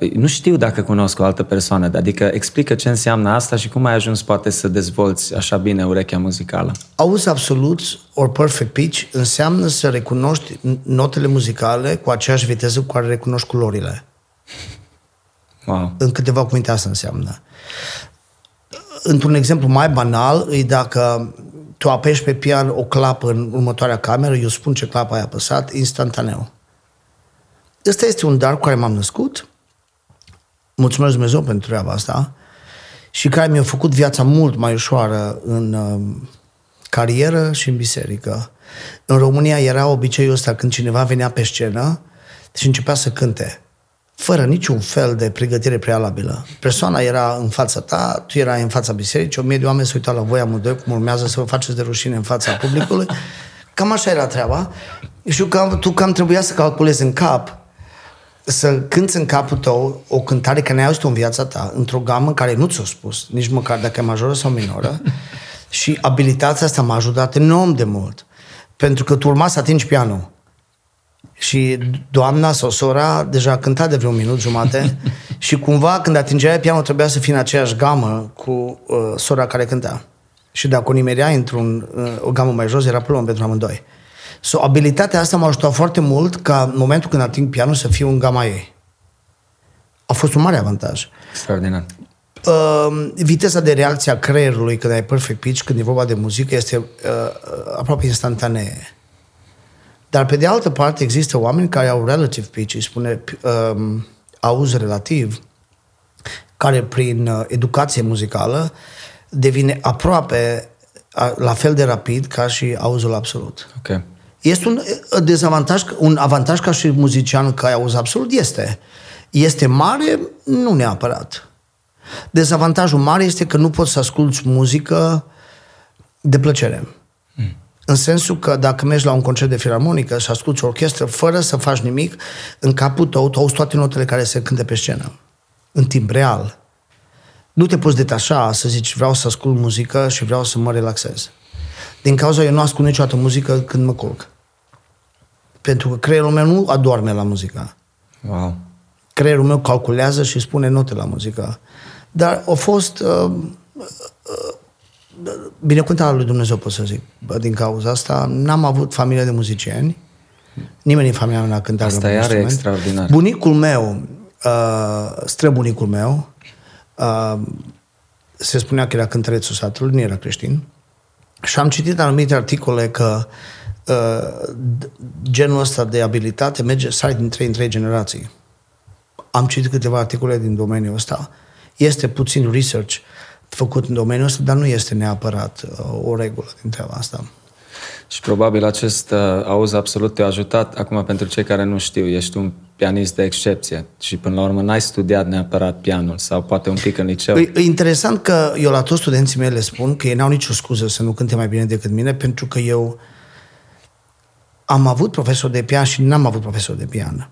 Uh, nu știu dacă cunosc o altă persoană, adică explică ce înseamnă asta și cum ai ajuns poate să dezvolți așa bine urechea muzicală. Auz absolut or perfect pitch înseamnă să recunoști notele muzicale cu aceeași viteză cu care recunoști culorile. Wow. În câteva cuvinte asta înseamnă. Într-un exemplu mai banal, e dacă tu apeși pe pian o clapă în următoarea cameră, eu spun ce clapă ai apăsat, instantaneu. Ăsta este un dar cu care m-am născut. Mulțumesc Dumnezeu pentru treaba asta. Și care mi-a făcut viața mult mai ușoară în uh, carieră și în biserică. În România era obiceiul ăsta când cineva venea pe scenă și începea să cânte fără niciun fel de pregătire prealabilă. Persoana era în fața ta, tu erai în fața bisericii, o mie de oameni se uitau la voi amândoi cum urmează să vă faceți de rușine în fața publicului. Cam așa era treaba. Și cam, tu cam trebuia să calculezi în cap să cânți în capul tău o cântare care n-ai auzit-o în viața ta, într-o gamă care nu ți-o spus, nici măcar dacă e majoră sau minoră. și abilitatea asta m-a ajutat enorm de mult. Pentru că tu urma să atingi pianul. Și doamna sau sora deja cânta de vreun minut jumate și cumva când atingeai pianul trebuia să fie în aceeași gamă cu uh, sora care cânta. Și dacă o nimerea într-un, uh, o gamă mai jos, era problemă pentru amândoi. So, abilitatea asta m-a ajutat foarte mult ca în momentul când ating pianul să fiu în gama ei. A fost un mare avantaj. Extraordinar. Uh, viteza de reacție a creierului când ai perfect pitch, când e vorba de muzică, este uh, aproape instantanee. Dar pe de altă parte există oameni care au relative pitch, îi spune uh, auz relativ, care prin uh, educație muzicală devine aproape uh, la fel de rapid ca și auzul absolut. Okay. Este un uh, dezavantaj, un avantaj ca și muzician că ai auz absolut? Este. Este mare? Nu neapărat. Dezavantajul mare este că nu poți să asculti muzică de plăcere. Mm. În sensul că dacă mergi la un concert de filarmonică și asculti o orchestră fără să faci nimic, în capul tău tu auzi toate notele care se cântă pe scenă. În timp real. Nu te poți detașa să zici vreau să ascult muzică și vreau să mă relaxez. Din cauza eu nu ascult niciodată muzică când mă culc. Pentru că creierul meu nu adorme la muzică. Wow. Creierul meu calculează și spune note la muzică. Dar a fost uh, uh, binecuvântarea lui Dumnezeu, pot să zic, din cauza asta. N-am avut familie de muzicieni. Nimeni în familia mea n-a cântat Asta e are extraordinar. Bunicul meu, uh, străbunicul meu, uh, se spunea că era cântărețul satului, nu era creștin. Și am citit anumite articole că uh, genul ăsta de abilitate merge, sare din trei în trei generații. Am citit câteva articole din domeniul ăsta. Este puțin research făcut în domeniul ăsta, dar nu este neapărat uh, o regulă din treaba asta. Și probabil acest uh, auz absolut te-a ajutat. Acum, pentru cei care nu știu, ești un pianist de excepție și până la urmă n-ai studiat neapărat pianul sau poate un pic în liceu. E, e interesant că eu la toți studenții mei le spun că ei n-au nicio scuză să nu cânte mai bine decât mine pentru că eu am avut profesor de pian și n-am avut profesor de pian.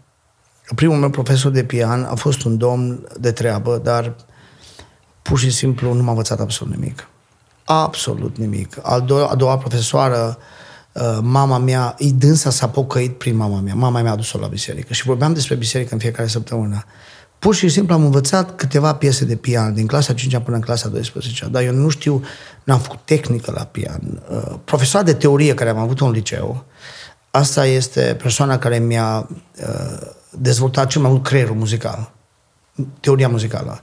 Primul meu profesor de pian a fost un domn de treabă, dar pur și simplu nu m-a învățat absolut nimic. Absolut nimic. A doua, a doua profesoară, uh, mama mea, îi dânsa s-a pocăit prin mama mea. Mama mea a dus-o la biserică și vorbeam despre biserică în fiecare săptămână. Pur și simplu am învățat câteva piese de pian, din clasa 5 până în clasa 12 dar eu nu știu, n-am făcut tehnică la pian. Uh, profesoara de teorie care am avut în liceu, asta este persoana care mi-a uh, dezvoltat cel mai mult creierul muzical, teoria muzicală.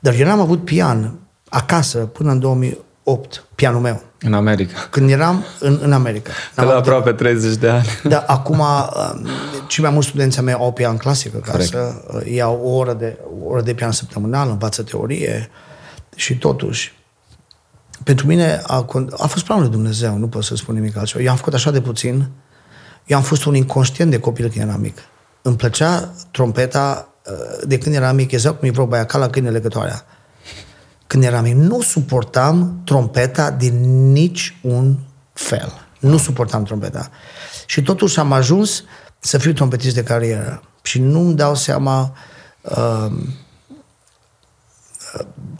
Dar eu n-am avut pian acasă până în 2008, pianul meu. În America. Când eram în, în America. De la aproape 30 de ani. Da, acum um, cei mai mulți studenții mei au pian clasic acasă, Corect. Uh, iau o oră, de, o oră de pian săptămânal, învață teorie și totuși pentru mine a, a fost planul lui Dumnezeu, nu pot să spun nimic altceva. Eu am făcut așa de puțin, eu am fost un inconștient de copil când eram mic. Îmi plăcea trompeta uh, de când eram mic, exact cum e vorba aia, ca la câine legătoarea când eram mic, nu suportam trompeta din nici un fel. Nu suportam trompeta. Și totuși am ajuns să fiu trompetist de carieră. Și nu-mi dau seama uh,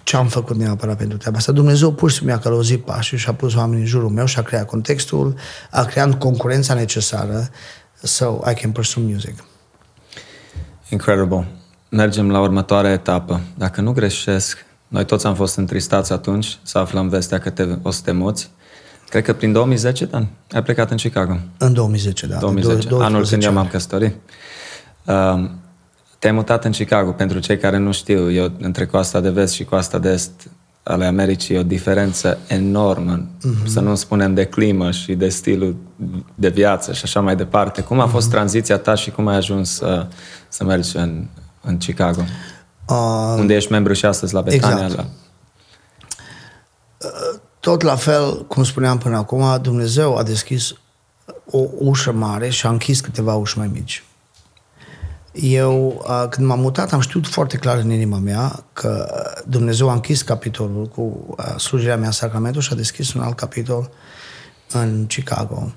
ce am făcut neapărat pentru treaba asta. Dumnezeu pur și simplu mi-a călăuzit pașii și a pus oamenii în jurul meu și a creat contextul, a creat concurența necesară so I can pursue music. Incredible. Mergem la următoarea etapă. Dacă nu greșesc, noi toți am fost întristați atunci să aflăm vestea că te, o să te muți. Cred că prin 2010, Dan, ai plecat în Chicago. În 2010, da. 2010, Doi- anul când eu m-am ani. căsătorit. Uh, te-ai mutat în Chicago. Pentru cei care nu știu, eu între coasta de vest și coasta de est ale Americii e o diferență enormă, mm-hmm. să nu spunem de climă și de stilul de viață și așa mai departe. Cum a fost Mhm. tranziția ta și cum ai ajuns să, să mergi în, în Chicago? Uh, Unde ești membru și astăzi la Betania? Exact. La... tot la fel, cum spuneam până acum, Dumnezeu a deschis o ușă mare și a închis câteva uși mai mici. Eu, a, când m-am mutat, am știut foarte clar în inima mea că Dumnezeu a închis capitolul cu a, slujirea mea în Sacramento și a deschis un alt capitol în Chicago.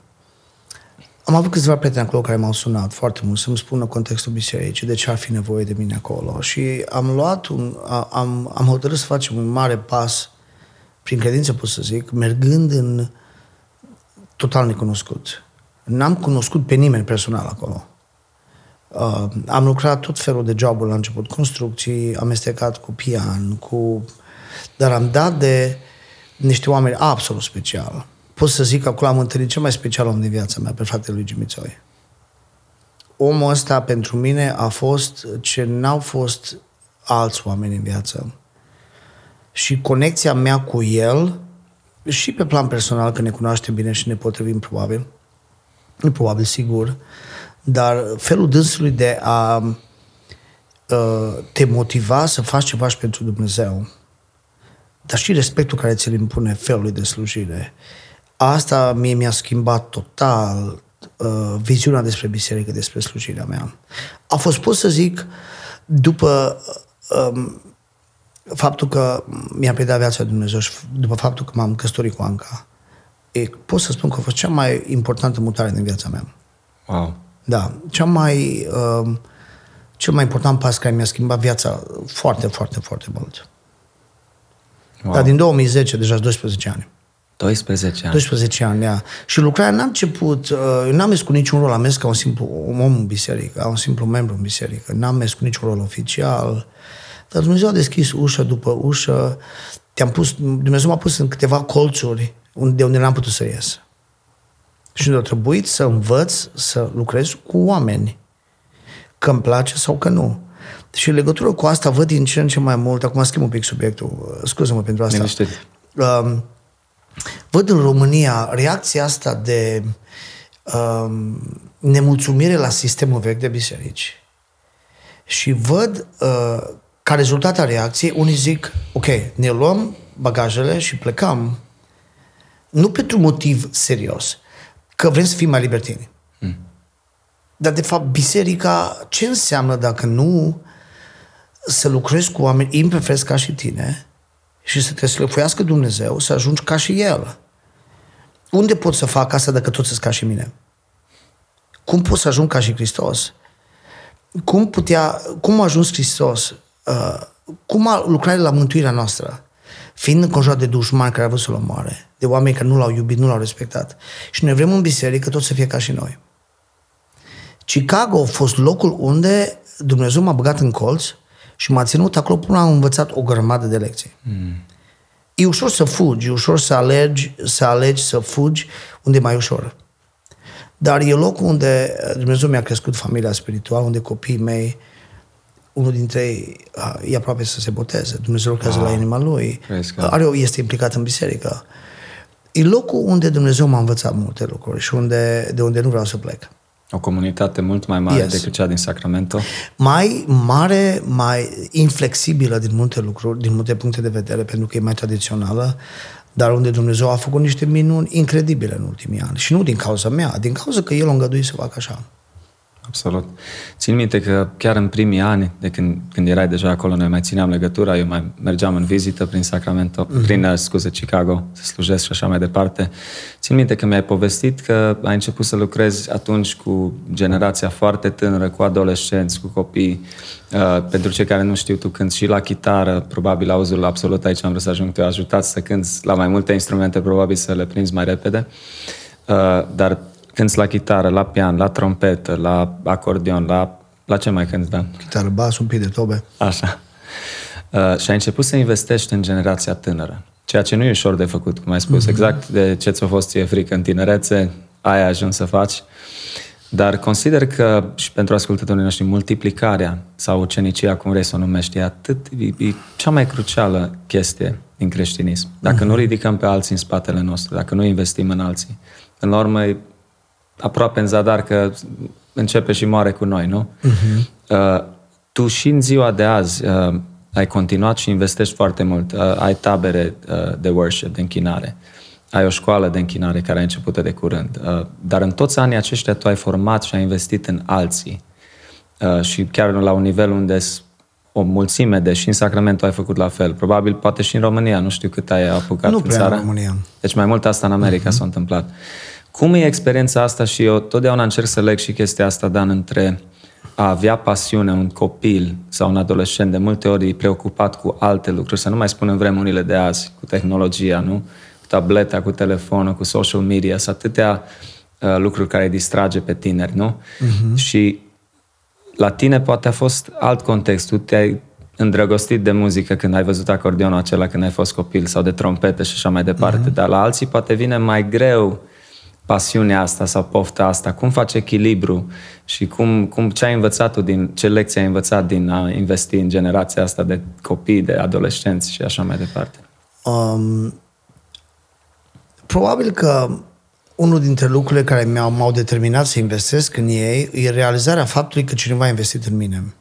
Am avut câțiva prieteni acolo care m-au sunat foarte mult să-mi spună contextul bisericii, de ce ar fi nevoie de mine acolo. Și am luat un, a- am, am hotărât să facem un mare pas prin credință pot să zic, mergând în total necunoscut. N-am cunoscut pe nimeni personal acolo. Uh, am lucrat tot felul de joburi la început, construcții, amestecat cu pian, cu... Dar am dat de niște oameni absolut special. Pot să zic că acolo am întâlnit cel mai special om din viața mea, pe fratele lui Jimmy Țoi. Omul ăsta pentru mine a fost ce n-au fost alți oameni în viață și conexia mea cu el și pe plan personal, că ne cunoaștem bine și ne potrivim probabil, nu probabil, sigur, dar felul dânsului de a uh, te motiva să faci ceva și pentru Dumnezeu, dar și respectul care ți-l impune felului de slujire, asta mie mi-a schimbat total uh, viziunea despre biserică, despre slujirea mea. A fost, pot să zic, după um, faptul că mi-a predat viața Dumnezeu și după faptul că m-am căsătorit cu Anca, e, pot să spun că a fost cea mai importantă mutare din viața mea. Wow. Da, cea mai, uh, cel mai important pas care mi-a schimbat viața foarte, foarte, foarte mult. wow. Wow. Dar din 2010, deja 12 ani. 12 ani. 12 ani, da. Și lucrarea n-a început, uh, eu n-am mers cu niciun rol, am mers ca un simplu om în biserică, ca un simplu membru în biserică. N-am mers cu niciun rol oficial. Dar Dumnezeu a deschis ușă după ușă. Te-am pus, Dumnezeu m-a pus în câteva colțuri unde, unde n-am putut să ies. Și unde a trebuit să învăț să lucrez cu oameni. Că îmi place sau că nu. Și în legătură cu asta văd din ce în ce mai mult, acum schimb un pic subiectul, scuză-mă pentru asta. Liniștit. Um, văd în România reacția asta de um, nemulțumire la sistemul vechi de biserici. Și văd uh, ca rezultat a reacției, unii zic, ok, ne luăm bagajele și plecăm, nu pentru motiv serios, că vrem să fim mai libertini. Mm. Dar, de fapt, biserica, ce înseamnă dacă nu să lucrezi cu oameni imperfecți ca și tine și să te slăfuiască Dumnezeu, să ajungi ca și El? Unde pot să fac asta dacă toți sunt ca și mine? Cum pot să ajung ca și Hristos? Cum, putea, cum a ajuns Hristos? Uh, cum a lucrat la mântuirea noastră? Fiind înconjurat de dușmani care au vrut să-L omoare, de oameni care nu L-au iubit, nu L-au respectat. Și noi vrem în biserică tot să fie ca și noi. Chicago a fost locul unde Dumnezeu m-a băgat în colț și m-a ținut acolo până am învățat o grămadă de lecții. Mm. E ușor să fugi, e ușor să alegi, să alegi să fugi unde e mai ușor. Dar e locul unde Dumnezeu mi-a crescut familia spirituală, unde copiii mei, unul dintre ei uh, e aproape să se boteze. Dumnezeu lucrează Wow. la inima lui. Praise God. Are, o- este implicat în biserică. E locul unde Dumnezeu m-a învățat multe lucruri și unde, de unde nu vreau să plec. O comunitate mult mai mare Yes. decât cea din Sacramento. mai mare, mai inflexibilă din multe lucruri, din multe puncte de vedere, pentru că e mai tradițională, dar unde Dumnezeu a făcut niște minuni incredibile în ultimii ani. Și nu din cauza mea, din cauza că El a îngăduit să facă așa. Absolut. Țin minte că chiar în primii ani, de când, când erai deja acolo, noi mai țineam legătura, eu mai mergeam în vizită prin Sacramento, mm-hmm. prin, uh, scuze, Chicago, să slujesc și așa mai departe. Țin minte că mi-ai povestit că ai început să lucrezi atunci cu generația foarte tânără, cu adolescenți, cu copii. Uh, pentru cei care nu știu, tu când și la chitară, probabil auzul absolut aici am vrut să ajung, te-a ajutat să cânti la mai multe instrumente, probabil să le prinzi mai repede. Uh, dar Cânti la chitară, la pian, la trompetă, la acordeon, la... La ce mai cânti, Dan? Chitară, bas, un pic de tobe. Așa. Uh, și ai început să investești în generația tânără. Ceea ce nu e ușor de făcut, cum ai spus. Mm-hmm. Exact de ce ți-a fost ție frică în tinerețe, ai ajuns să faci. Dar consider că și pentru ascultătorii noștri, multiplicarea sau ucenicia, cum vrei să o numești, e atât, e, e cea mai crucială chestie din creștinism. Dacă mm-hmm. nu ridicăm pe alții în spatele nostru, dacă nu investim în alții, în la urmă aproape în zadar că începe și moare cu noi, nu? Uh-huh. Uh, tu și în ziua de azi uh, ai continuat și investești foarte mult. Uh, ai tabere uh, de worship, de închinare. Ai o școală de închinare care a început de curând. Uh, dar în toți anii aceștia tu ai format și ai investit în alții. Uh, și chiar la un nivel unde o mulțime de și în Sacramento ai făcut la fel. Probabil poate și în România, nu știu cât ai apucat nu în țară. în România. Deci mai mult asta în America uh-huh. s-a întâmplat. Uh, cum e experiența asta și eu totdeauna încerc să leg și chestia asta, Dan, între a avea pasiune un copil sau un adolescent, de multe ori e preocupat cu alte lucruri, să nu mai spunem vremurile de azi, cu tehnologia, nu? Cu tableta, cu telefonul, cu social media, sunt atâtea uh, lucruri care îi distrage pe tineri, nu? Uh-huh. Și la tine poate a fost alt context. Tu te-ai îndrăgostit de muzică când ai văzut acordeonul acela când ai fost copil sau de trompete și așa mai departe, uh-huh. dar la alții poate vine mai greu pasiunea asta sau pofta asta? Cum faci echilibru și cum, cum ce ai învățat tu din, ce lecții ai învățat din a investi în generația asta de copii, de adolescenți și așa mai departe? Um, probabil că unul dintre lucrurile care mi-au, m-au determinat să investesc în ei e realizarea faptului că cineva a investit în mine.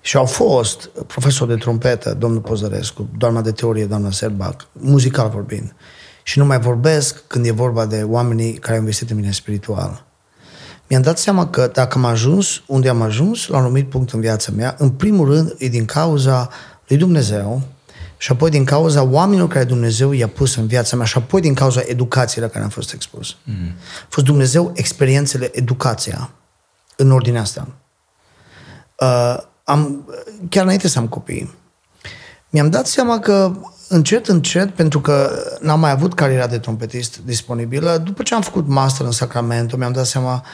Și au fost profesor de trompetă, domnul Pozărescu, doamna de teorie, doamna Serbac, muzical vorbind, și nu mai vorbesc când e vorba de oamenii care au investit în mine spiritual. Mi-am dat seama că dacă am ajuns unde am ajuns, la un anumit punct în viața mea, în primul rând e din cauza lui Dumnezeu și apoi din cauza oamenilor care Dumnezeu i-a pus în viața mea și apoi din cauza educației la care am fost expus. Mm. A fost Dumnezeu experiențele, educația în ordinea asta. Uh, am, chiar înainte să am copii, mi-am dat seama că încet, încet, pentru că n-am mai avut cariera de trompetist disponibilă, după ce am făcut master în Sacramento, mi-am dat seama,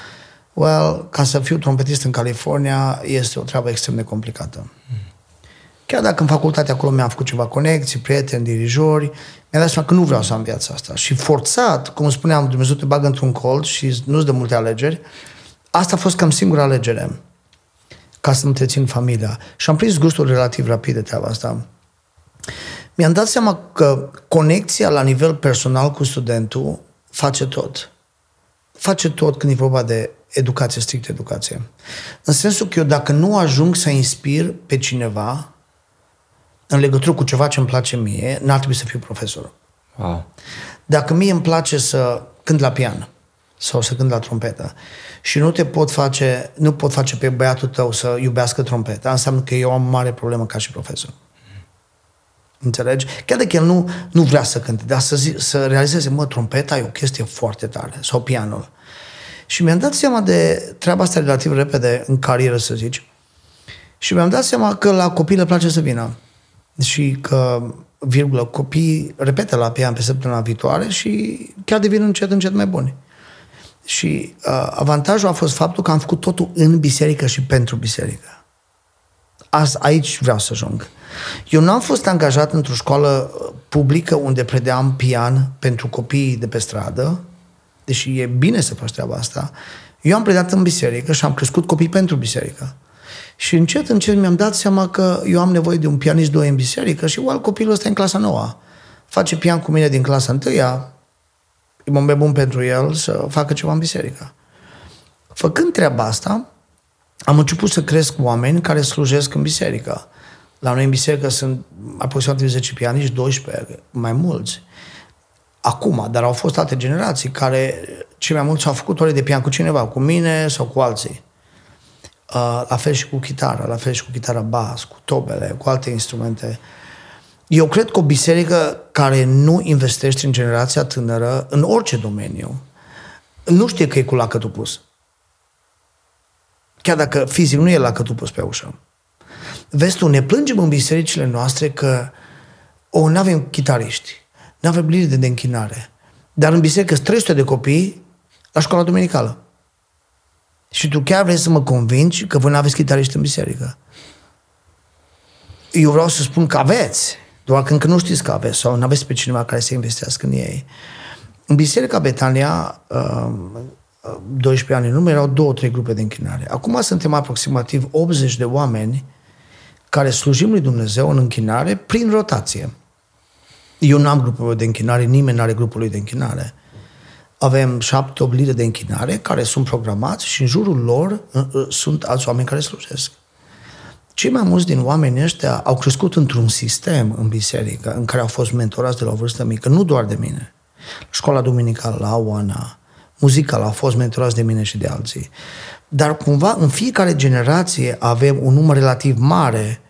well, ca să fiu trompetist în California este o treabă extrem de complicată. Chiar dacă în facultate acolo mi-am făcut ceva conexii, prieteni, dirijori, mi-am dat seama că nu vreau să am viața asta. Și forțat, cum spuneam, Dumnezeu te bagă într-un colț și nu-ți de multe alegeri, asta a fost cam singura alegere ca să întrețin familia. Și am prins gustul relativ rapid de treaba asta mi-am dat seama că conexia la nivel personal cu studentul face tot. Face tot când e vorba de educație, strict educație. În sensul că eu dacă nu ajung să inspir pe cineva în legătură cu ceva ce îmi place mie, n-ar trebui să fiu profesor. Wow. Dacă mie îmi place să cânt la pian sau să cânt la trompetă și nu te pot face, nu pot face pe băiatul tău să iubească trompeta, înseamnă că eu am o mare problemă ca și profesor. Înțelegi? Chiar dacă el nu, nu vrea să cânte, dar să, zi, să realizeze, mă, trompeta e o chestie foarte tare, sau pianul. Și mi-am dat seama de treaba asta relativ repede în carieră, să zici. Și mi-am dat seama că la copii le place să vină. Și că, virgulă, copiii repetă la pian pe săptămâna viitoare și chiar devin încet, încet mai buni. Și uh, avantajul a fost faptul că am făcut totul în biserică și pentru biserică. Azi, aici vreau să ajung. Eu n-am fost angajat într-o școală publică unde predeam pian pentru copiii de pe stradă, deși e bine să faci treaba asta. Eu am predat în biserică și am crescut copii pentru biserică. Și încet, încet mi-am dat seama că eu am nevoie de un pianist doi în biserică și igual copilul ăsta în clasa nouă. Face pian cu mine din clasa întâia, e mai bun pentru el să facă ceva în biserică. Făcând treaba asta, am început să cresc oameni care slujesc în biserică. La noi în biserică sunt aproximativ 10 pianiști, 12, mai mulți. Acum, dar au fost alte generații care cei mai mulți au făcut ore de pian cu cineva, cu mine sau cu alții. Uh, la fel și cu chitara, la fel și cu chitara bas, cu tobele, cu alte instrumente. Eu cred că o biserică care nu investește în generația tânără, în orice domeniu, nu știe că e cu lacătul pus. Chiar dacă fizic nu e lacătul pus pe ușă. Vezi tu, ne plângem în bisericile noastre că o, nu avem chitariști, nu avem lideri de închinare. Dar în biserică sunt 300 de copii la școala duminicală. Și tu chiar vrei să mă convingi că voi nu aveți chitariști în biserică. Eu vreau să spun că aveți, doar că încă nu știți că aveți sau nu aveți pe cineva care să investească în ei. În Biserica Betania, 12 uh, ani în urmă, erau două, trei grupe de închinare. Acum suntem aproximativ 80 de oameni care slujim lui Dumnezeu în închinare prin rotație. Eu nu am grupul de închinare, nimeni nu are grupul lui de închinare. Avem șapte, opt lideri de închinare care sunt programați și în jurul lor uh, uh, sunt alți oameni care slujesc. Cei mai mulți din oamenii ăștia au crescut într-un sistem în biserică în care au fost mentorați de la o vârstă mică, nu doar de mine. Școala duminicală, la Oana, muzicală, au fost mentorați de mine și de alții. Dar cumva în fiecare generație avem un număr relativ mare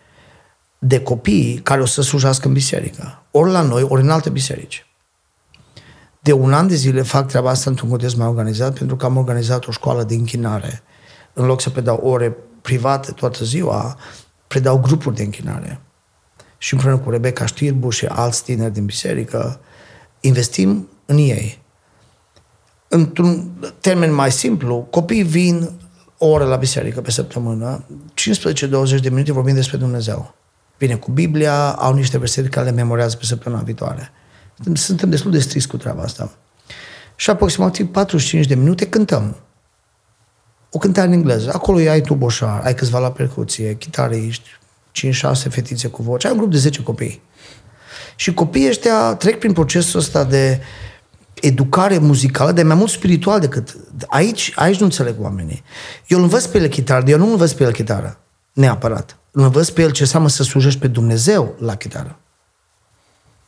de copii care o să slujească în biserică. Ori la noi, ori în alte biserici. De un an de zile fac treaba asta într-un context mai organizat pentru că am organizat o școală de închinare. În loc să predau ore private toată ziua, predau grupuri de închinare. Și împreună cu Rebecca Știrbu și alți tineri din biserică, investim în ei. Într-un termen mai simplu, copiii vin o oră la biserică pe săptămână, 15-20 de minute vorbim despre Dumnezeu. Vine cu Biblia, au niște versete care le memorează pe săptămâna viitoare. Suntem destul de strict cu treaba asta. Și aproximativ 45 de minute cântăm. O cântare în engleză. Acolo ai tu boșar, ai câțiva la percuție, chitariști, 5-6 fetițe cu voce. Ai un grup de 10 copii. Și copiii ăștia trec prin procesul ăsta de educare muzicală, de mai mult spiritual decât... Aici, aici nu înțeleg oamenii. Eu îl învăț pe el chitară, eu nu învăț pe el chitară, neapărat. Îl învăț pe el ce înseamnă să slujești pe Dumnezeu la chitară.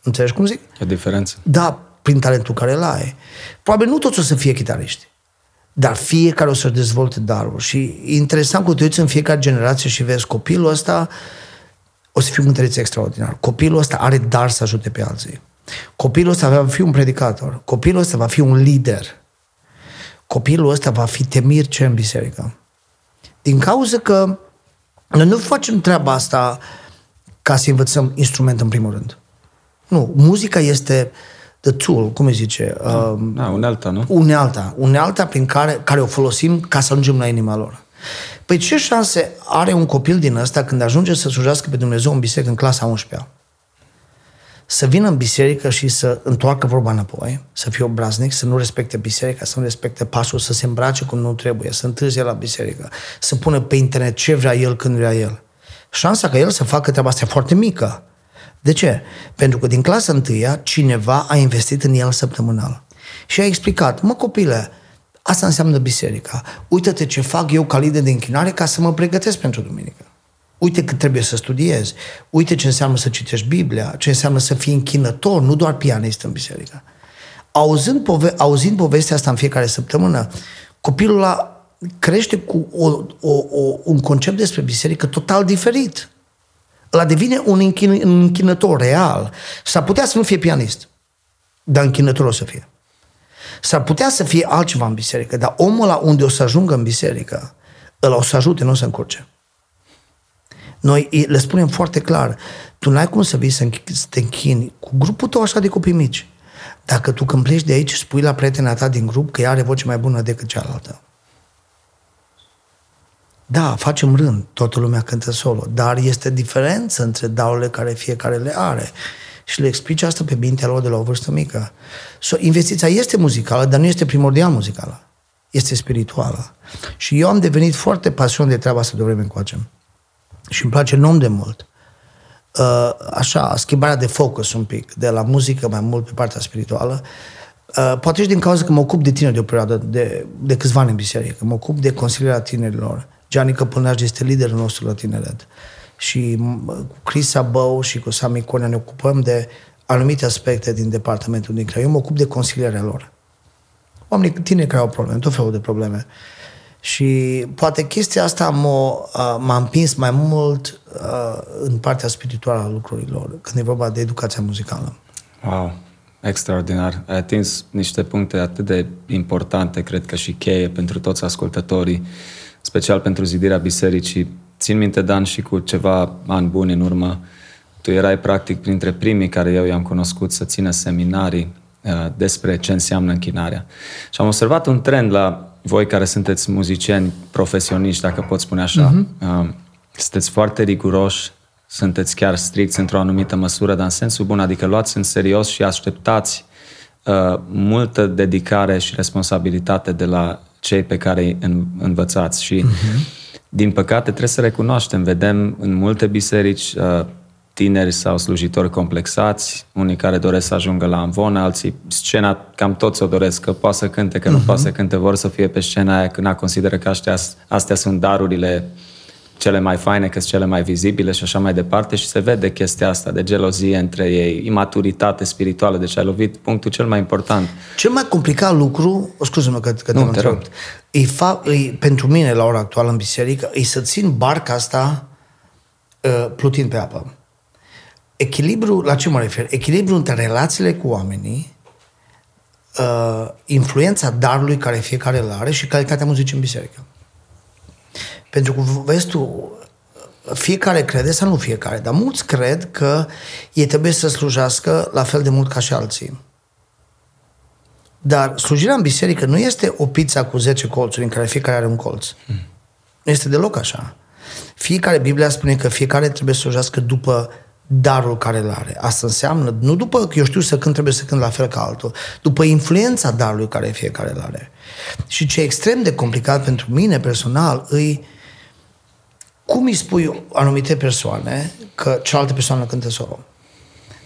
Înțelegi cum zic? E diferență. Da, prin talentul care îl ai. Probabil nu toți o să fie chitariști. Dar fiecare o să-și dezvolte darul. Și e interesant că te uiți în fiecare generație și vezi copilul ăsta o să fie un cântăreț extraordinar. Copilul ăsta are dar să ajute pe alții. Copilul ăsta va fi un predicator. Copilul ăsta va fi un lider. Copilul ăsta va fi temir ce în biserică. Din cauza că noi nu facem treaba asta ca să învățăm instrument în primul rând. Nu, muzica este the tool, cum îi zice? Uh, da, unealta, nu? Unealta. Unealta prin care, care o folosim ca să ajungem la inima lor. Păi ce șanse are un copil din ăsta când ajunge să slujească pe Dumnezeu în biserică în clasa 11 Să vină în biserică și să întoarcă vorba înapoi, să fie obraznic, să nu respecte biserica, să nu respecte pasul, să se îmbrace cum nu trebuie, să întârzie la biserică, să pună pe internet ce vrea el când vrea el. Șansa ca el să facă treaba asta e foarte mică. De ce? Pentru că din clasa întâia cineva a investit în el săptămânal. Și a explicat, mă copile, asta înseamnă biserica. Uită-te ce fac eu ca lider de închinare ca să mă pregătesc pentru duminică. Uite cât trebuie să studiez. Uite ce înseamnă să citești Biblia, ce înseamnă să fii închinător, nu doar pianist în biserică. Auzind, pove- auzind povestea asta în fiecare săptămână, copilul a crește cu o, o, o, un concept despre biserică total diferit ăla devine un, închin, un închinător real. S-ar putea să nu fie pianist, dar închinător o să fie. S-ar putea să fie altceva în biserică, dar omul la unde o să ajungă în biserică, ăla o să ajute, nu o să încurce. Noi le spunem foarte clar, tu n-ai cum să vii să te închini cu grupul tău așa de copii mici. Dacă tu când pleci de aici spui la prietena ta din grup că ea are voce mai bună decât cealaltă. Da, facem rând, toată lumea cântă solo, dar este diferență între darurile care fiecare le are. Și le explici asta pe mintea lor de la o vârstă mică. So, investiția este muzicală, dar nu este primordial muzicală. Este spirituală. Și eu am devenit foarte pasionat de treaba asta de vreme încoace. Și îmi place enorm de mult. Uh, așa, schimbarea de focus un pic, de la muzică mai mult pe partea spirituală. Uh, poate și din cauza că mă ocup de tine de o perioadă de, de câțiva ani în biserică. Mă ocup de consilierea tinerilor Gianni Căpânaș este liderul nostru la tineret. Și cu Chris Sabău și cu Sami Conea ne ocupăm de anumite aspecte din departamentul din Craiova. Eu mă ocup de consilierea lor. Oamenii tineri care au probleme, tot felul de probleme. Și poate chestia asta m-a, m-a împins mai mult uh, în partea spirituală a lucrurilor, când e vorba de educația muzicală. Wow, extraordinar. Ai atins niște puncte atât de importante, cred că și cheie pentru toți ascultătorii, special pentru zidirea bisericii. Țin minte, Dan, și cu ceva ani buni în urmă, tu erai practic printre primii care eu i-am cunoscut să țină seminarii uh, despre ce înseamnă închinarea. Și am observat un trend la voi care sunteți muzicieni profesioniști, dacă pot spune așa, uh-huh. sunteți foarte riguroși, sunteți chiar stricți într-o anumită măsură, dar în sensul bun, adică luați în serios și așteptați uh, multă dedicare și responsabilitate de la cei pe care îi în, învățați. Și, uh-huh. din păcate, trebuie să recunoaștem, vedem în multe biserici uh, tineri sau slujitori complexați, unii care doresc să ajungă la amvon, alții scena, cam toți o doresc, că poate să cânte, că uh-huh. nu mhm. poate să cânte, vor să fie pe scena aia când consideră că astea, astea sunt darurile cele mai faine, că sunt cele mai vizibile și așa mai departe și se vede chestia asta de gelozie între ei, imaturitate spirituală, deci ai lovit punctul cel mai important. Cel mai complicat lucru, o scuză-mă că, că nu, te rog, e, fa, e, pentru mine la ora actuală în biserică, e să țin barca asta uh, plutind pe apă echilibru, la ce mă refer? Echilibru între relațiile cu oamenii, uh, influența darului care fiecare îl are și calitatea muzicii în biserică. Pentru că, vezi tu, fiecare crede, sau nu fiecare, dar mulți cred că ei trebuie să slujească la fel de mult ca și alții. Dar slujirea în biserică nu este o pizza cu 10 colțuri în care fiecare are un colț. Mm. Nu este deloc așa. Fiecare, Biblia spune că fiecare trebuie să slujească după darul care îl are. Asta înseamnă, nu după că eu știu să cânt, trebuie să cânt la fel ca altul, după influența darului care fiecare îl are. Și ce e extrem de complicat pentru mine personal îi cum îi spui anumite persoane că cealaltă persoană cântă solo.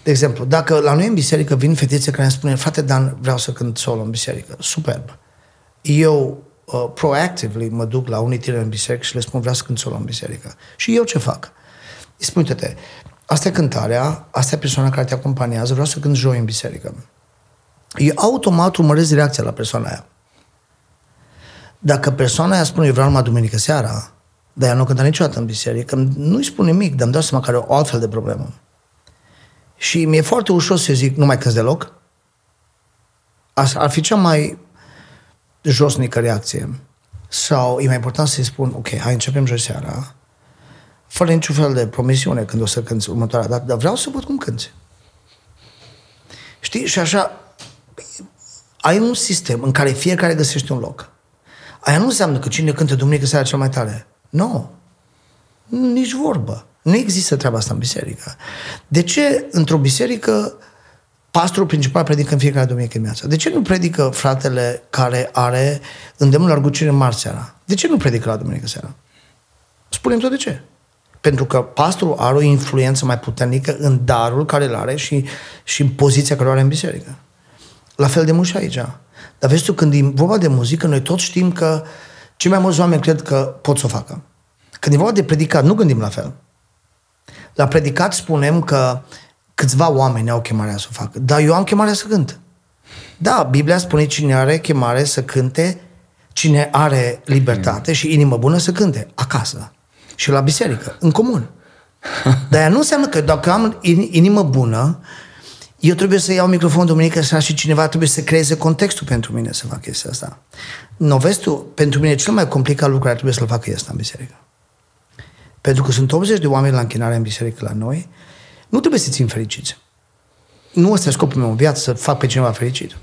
De exemplu, dacă la noi în biserică vin fetițe care îmi spune, frate Dan, vreau să cânt solo în biserică. Superb. Eu uh, proactively mă duc la unii tineri în biserică și le spun, vreau să cânt solo în biserică. Și eu ce fac? Îi spun, te asta e cântarea, asta e persoana care te acompaniază, vreau să cânt joi în biserică. Eu automat urmăresc reacția la persoana aia. Dacă persoana aia spune, eu vreau numai duminică seara, dar ea nu cântă niciodată în biserică, nu-i spun nimic, dar îmi dau seama că are o altfel de problemă. Și mi-e foarte ușor să zic, nu mai cânti deloc? Ar fi cea mai josnică reacție. Sau e mai important să-i spun, ok, hai începem joi seara, fără niciun fel de promisiune când o să cânti următoarea dată, dar vreau să văd cum cânti. Știi? Și așa, ai un sistem în care fiecare găsește un loc. Aia nu înseamnă că cine cântă duminică seara cel mai tare. Nu. Nici vorbă. Nu există treaba asta în biserică. De ce într-o biserică pastorul principal predică în fiecare duminică dimineața? De ce nu predică fratele care are îndemnul largucire în marți seara? De ce nu predică la duminică seara? Spunem tot de ce. Pentru că pastorul are o influență mai puternică în darul care îl are și, și în poziția care o are în biserică. La fel de mult și aici. Dar vezi tu, când e vorba de muzică, noi toți știm că cei mai mulți oameni cred că pot să o facă. Când e vorba de predicat, nu gândim la fel. La predicat spunem că câțiva oameni au chemarea să o facă. Dar eu am chemarea să cânt. Da, Biblia spune cine are chemare să cânte, cine are libertate și inimă bună să cânte acasă și la biserică, în comun. Dar ea nu înseamnă că dacă am inimă bună, eu trebuie să iau microfonul duminică seara și cineva trebuie să creeze contextul pentru mine să fac chestia asta. Novestul, pentru mine, cel mai complicat lucru care trebuie să-l facă este în biserică. Pentru că sunt 80 de oameni la închinare în biserică la noi, nu trebuie să țin fericiți. Nu ăsta e scopul meu în viață, să fac pe cineva fericit.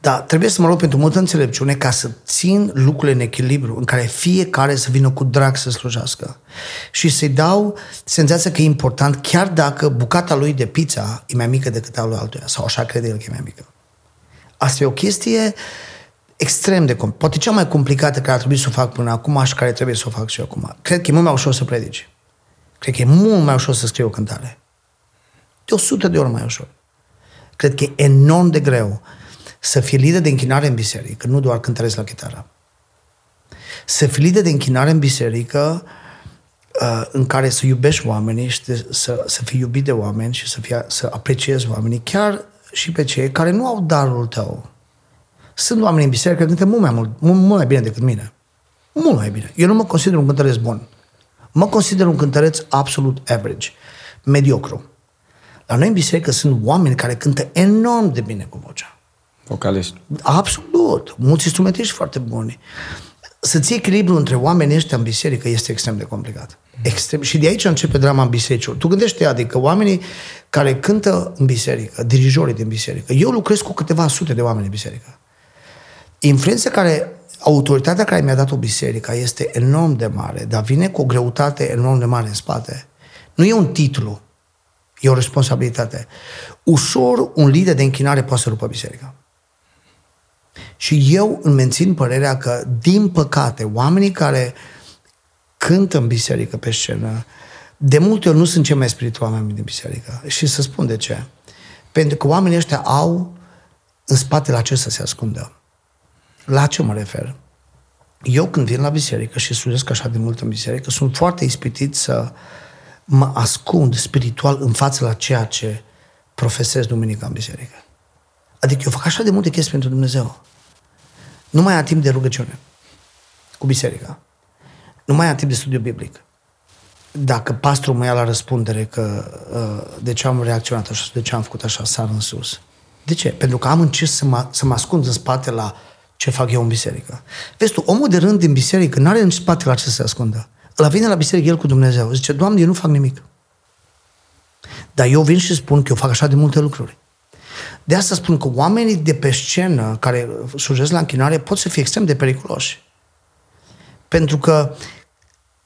Dar trebuie să mă rog pentru multă înțelepciune ca să țin lucrurile în echilibru, în care fiecare să vină cu drag să slujească. Și să-i dau senzația că e important, chiar dacă bucata lui de pizza e mai mică decât a lui altuia, sau așa crede el că e mai mică. Asta e o chestie extrem de complicată. Poate cea mai complicată care ar trebui să o fac până acum și care trebuie să o fac și eu acum. Cred că e mult mai ușor să predici. Cred că e mult mai ușor să scriu o cântare. De o sută de ori mai ușor. Cred că e enorm de greu să fii lider de închinare în biserică, nu doar cântărezi la chitară. Să fii lider de închinare în biserică uh, în care să iubești oamenii și să, să fii iubit de oameni și să, fie, să apreciezi oamenii, chiar și pe cei care nu au darul tău. Sunt oameni în biserică care cântă mult mai mult, mult, mult mai bine decât mine. Mult mai bine. Eu nu mă consider un cântăreț bun. Mă consider un cântăreț absolut average, mediocru. La noi în biserică sunt oameni care cântă enorm de bine cu vocea. Vocaliști. Absolut. Mulți instrumentiști foarte buni. Să ții echilibru între oamenii ăștia în biserică este extrem de complicat. Extrem. Și de aici începe drama în biserică. Tu gândește, adică oamenii care cântă în biserică, dirijorii din biserică. Eu lucrez cu câteva sute de oameni în biserică. Influența care, autoritatea care mi-a dat-o biserica este enorm de mare, dar vine cu o greutate enorm de mare în spate. Nu e un titlu, e o responsabilitate. Ușor un lider de închinare poate să rupă biserica. Și eu îmi mențin părerea că, din păcate, oamenii care cântă în biserică pe scenă, de multe ori nu sunt cei mai spirituali oameni din biserică. Și să spun de ce. Pentru că oamenii ăștia au în spate la ce să se ascundă. La ce mă refer? Eu când vin la biserică și slujesc așa de mult în biserică, sunt foarte ispitit să mă ascund spiritual în față la ceea ce profesez duminica în biserică. Adică eu fac așa de multe chestii pentru Dumnezeu. Nu mai am timp de rugăciune cu biserica. Nu mai am timp de studiu biblic. Dacă pastorul mă ia la răspundere că uh, de ce am reacționat așa, de ce am făcut așa, sar în sus. De ce? Pentru că am încerc să mă, să mă ascund în spate la ce fac eu în biserică. Vezi tu, omul de rând din biserică nu are în spate la ce să se ascundă. La vine la biserică el cu Dumnezeu. Zice, Doamne, eu nu fac nimic. Dar eu vin și spun că eu fac așa de multe lucruri. De asta spun că oamenii de pe scenă care slujesc la închinare pot să fie extrem de periculoși. Pentru că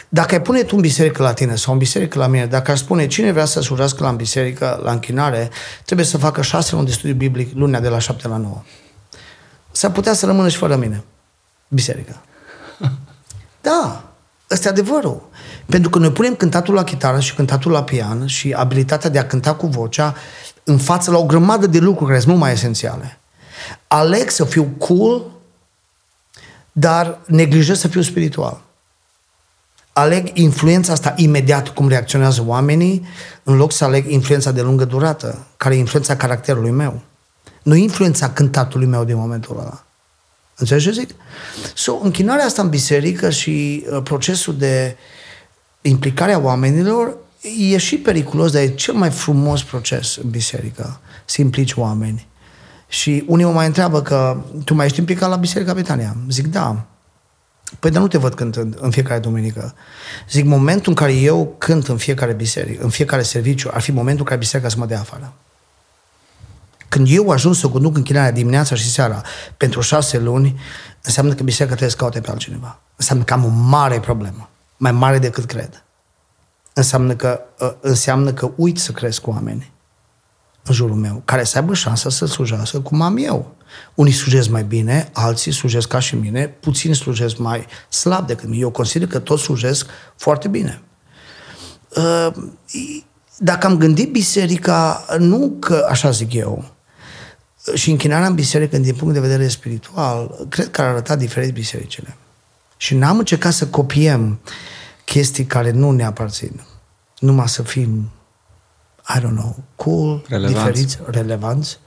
dacă ai pune tu în biserică la tine sau în biserică la mine, dacă ar spune cine vrea să slujească la biserică, la închinare, trebuie să facă șase luni de studiu biblic lunea de la șapte la nouă. S-ar putea să rămână și fără mine. Biserica. Da, ăsta e adevărul. Pentru că noi punem cântatul la chitară și cântatul la pian și abilitatea de a cânta cu vocea în față la o grămadă de lucruri care sunt mult mai esențiale. Aleg să fiu cool, dar neglijez să fiu spiritual. Aleg influența asta imediat, cum reacționează oamenii, în loc să aleg influența de lungă durată, care e influența caracterului meu. Nu influența cântatului meu din momentul ăla. Înțelegi ce zic? So, închinarea asta în biserică și uh, procesul de implicare a oamenilor e și periculos, dar e cel mai frumos proces în biserică, să implici oameni. Și unii mă mai întreabă că tu mai ești implicat la Biserica Betania? Zic, da. Păi dar nu te văd cântând în fiecare duminică. Zic, momentul în care eu cânt în fiecare biserică, în fiecare serviciu, ar fi momentul în care biserica să mă dea afară. Când eu ajung să conduc închinarea dimineața și seara pentru șase luni, înseamnă că biserica trebuie să caute pe altcineva. Înseamnă că am o mare problemă. Mai mare decât cred înseamnă că, ă, înseamnă că uit să cresc cu oameni în jurul meu, care să aibă șansa să slujească cum am eu. Unii slujesc mai bine, alții slujesc ca și mine, puțini slujesc mai slab decât mine. Eu consider că toți slujesc foarte bine. Ă, dacă am gândit biserica, nu că așa zic eu, și închinarea în biserică din punct de vedere spiritual, cred că ar arăta diferit bisericile. Și n-am încercat să copiem uh, chestii care nu ne aparțin. Numai să fim, I don't know, cool, relevanți. diferiți, relevanți.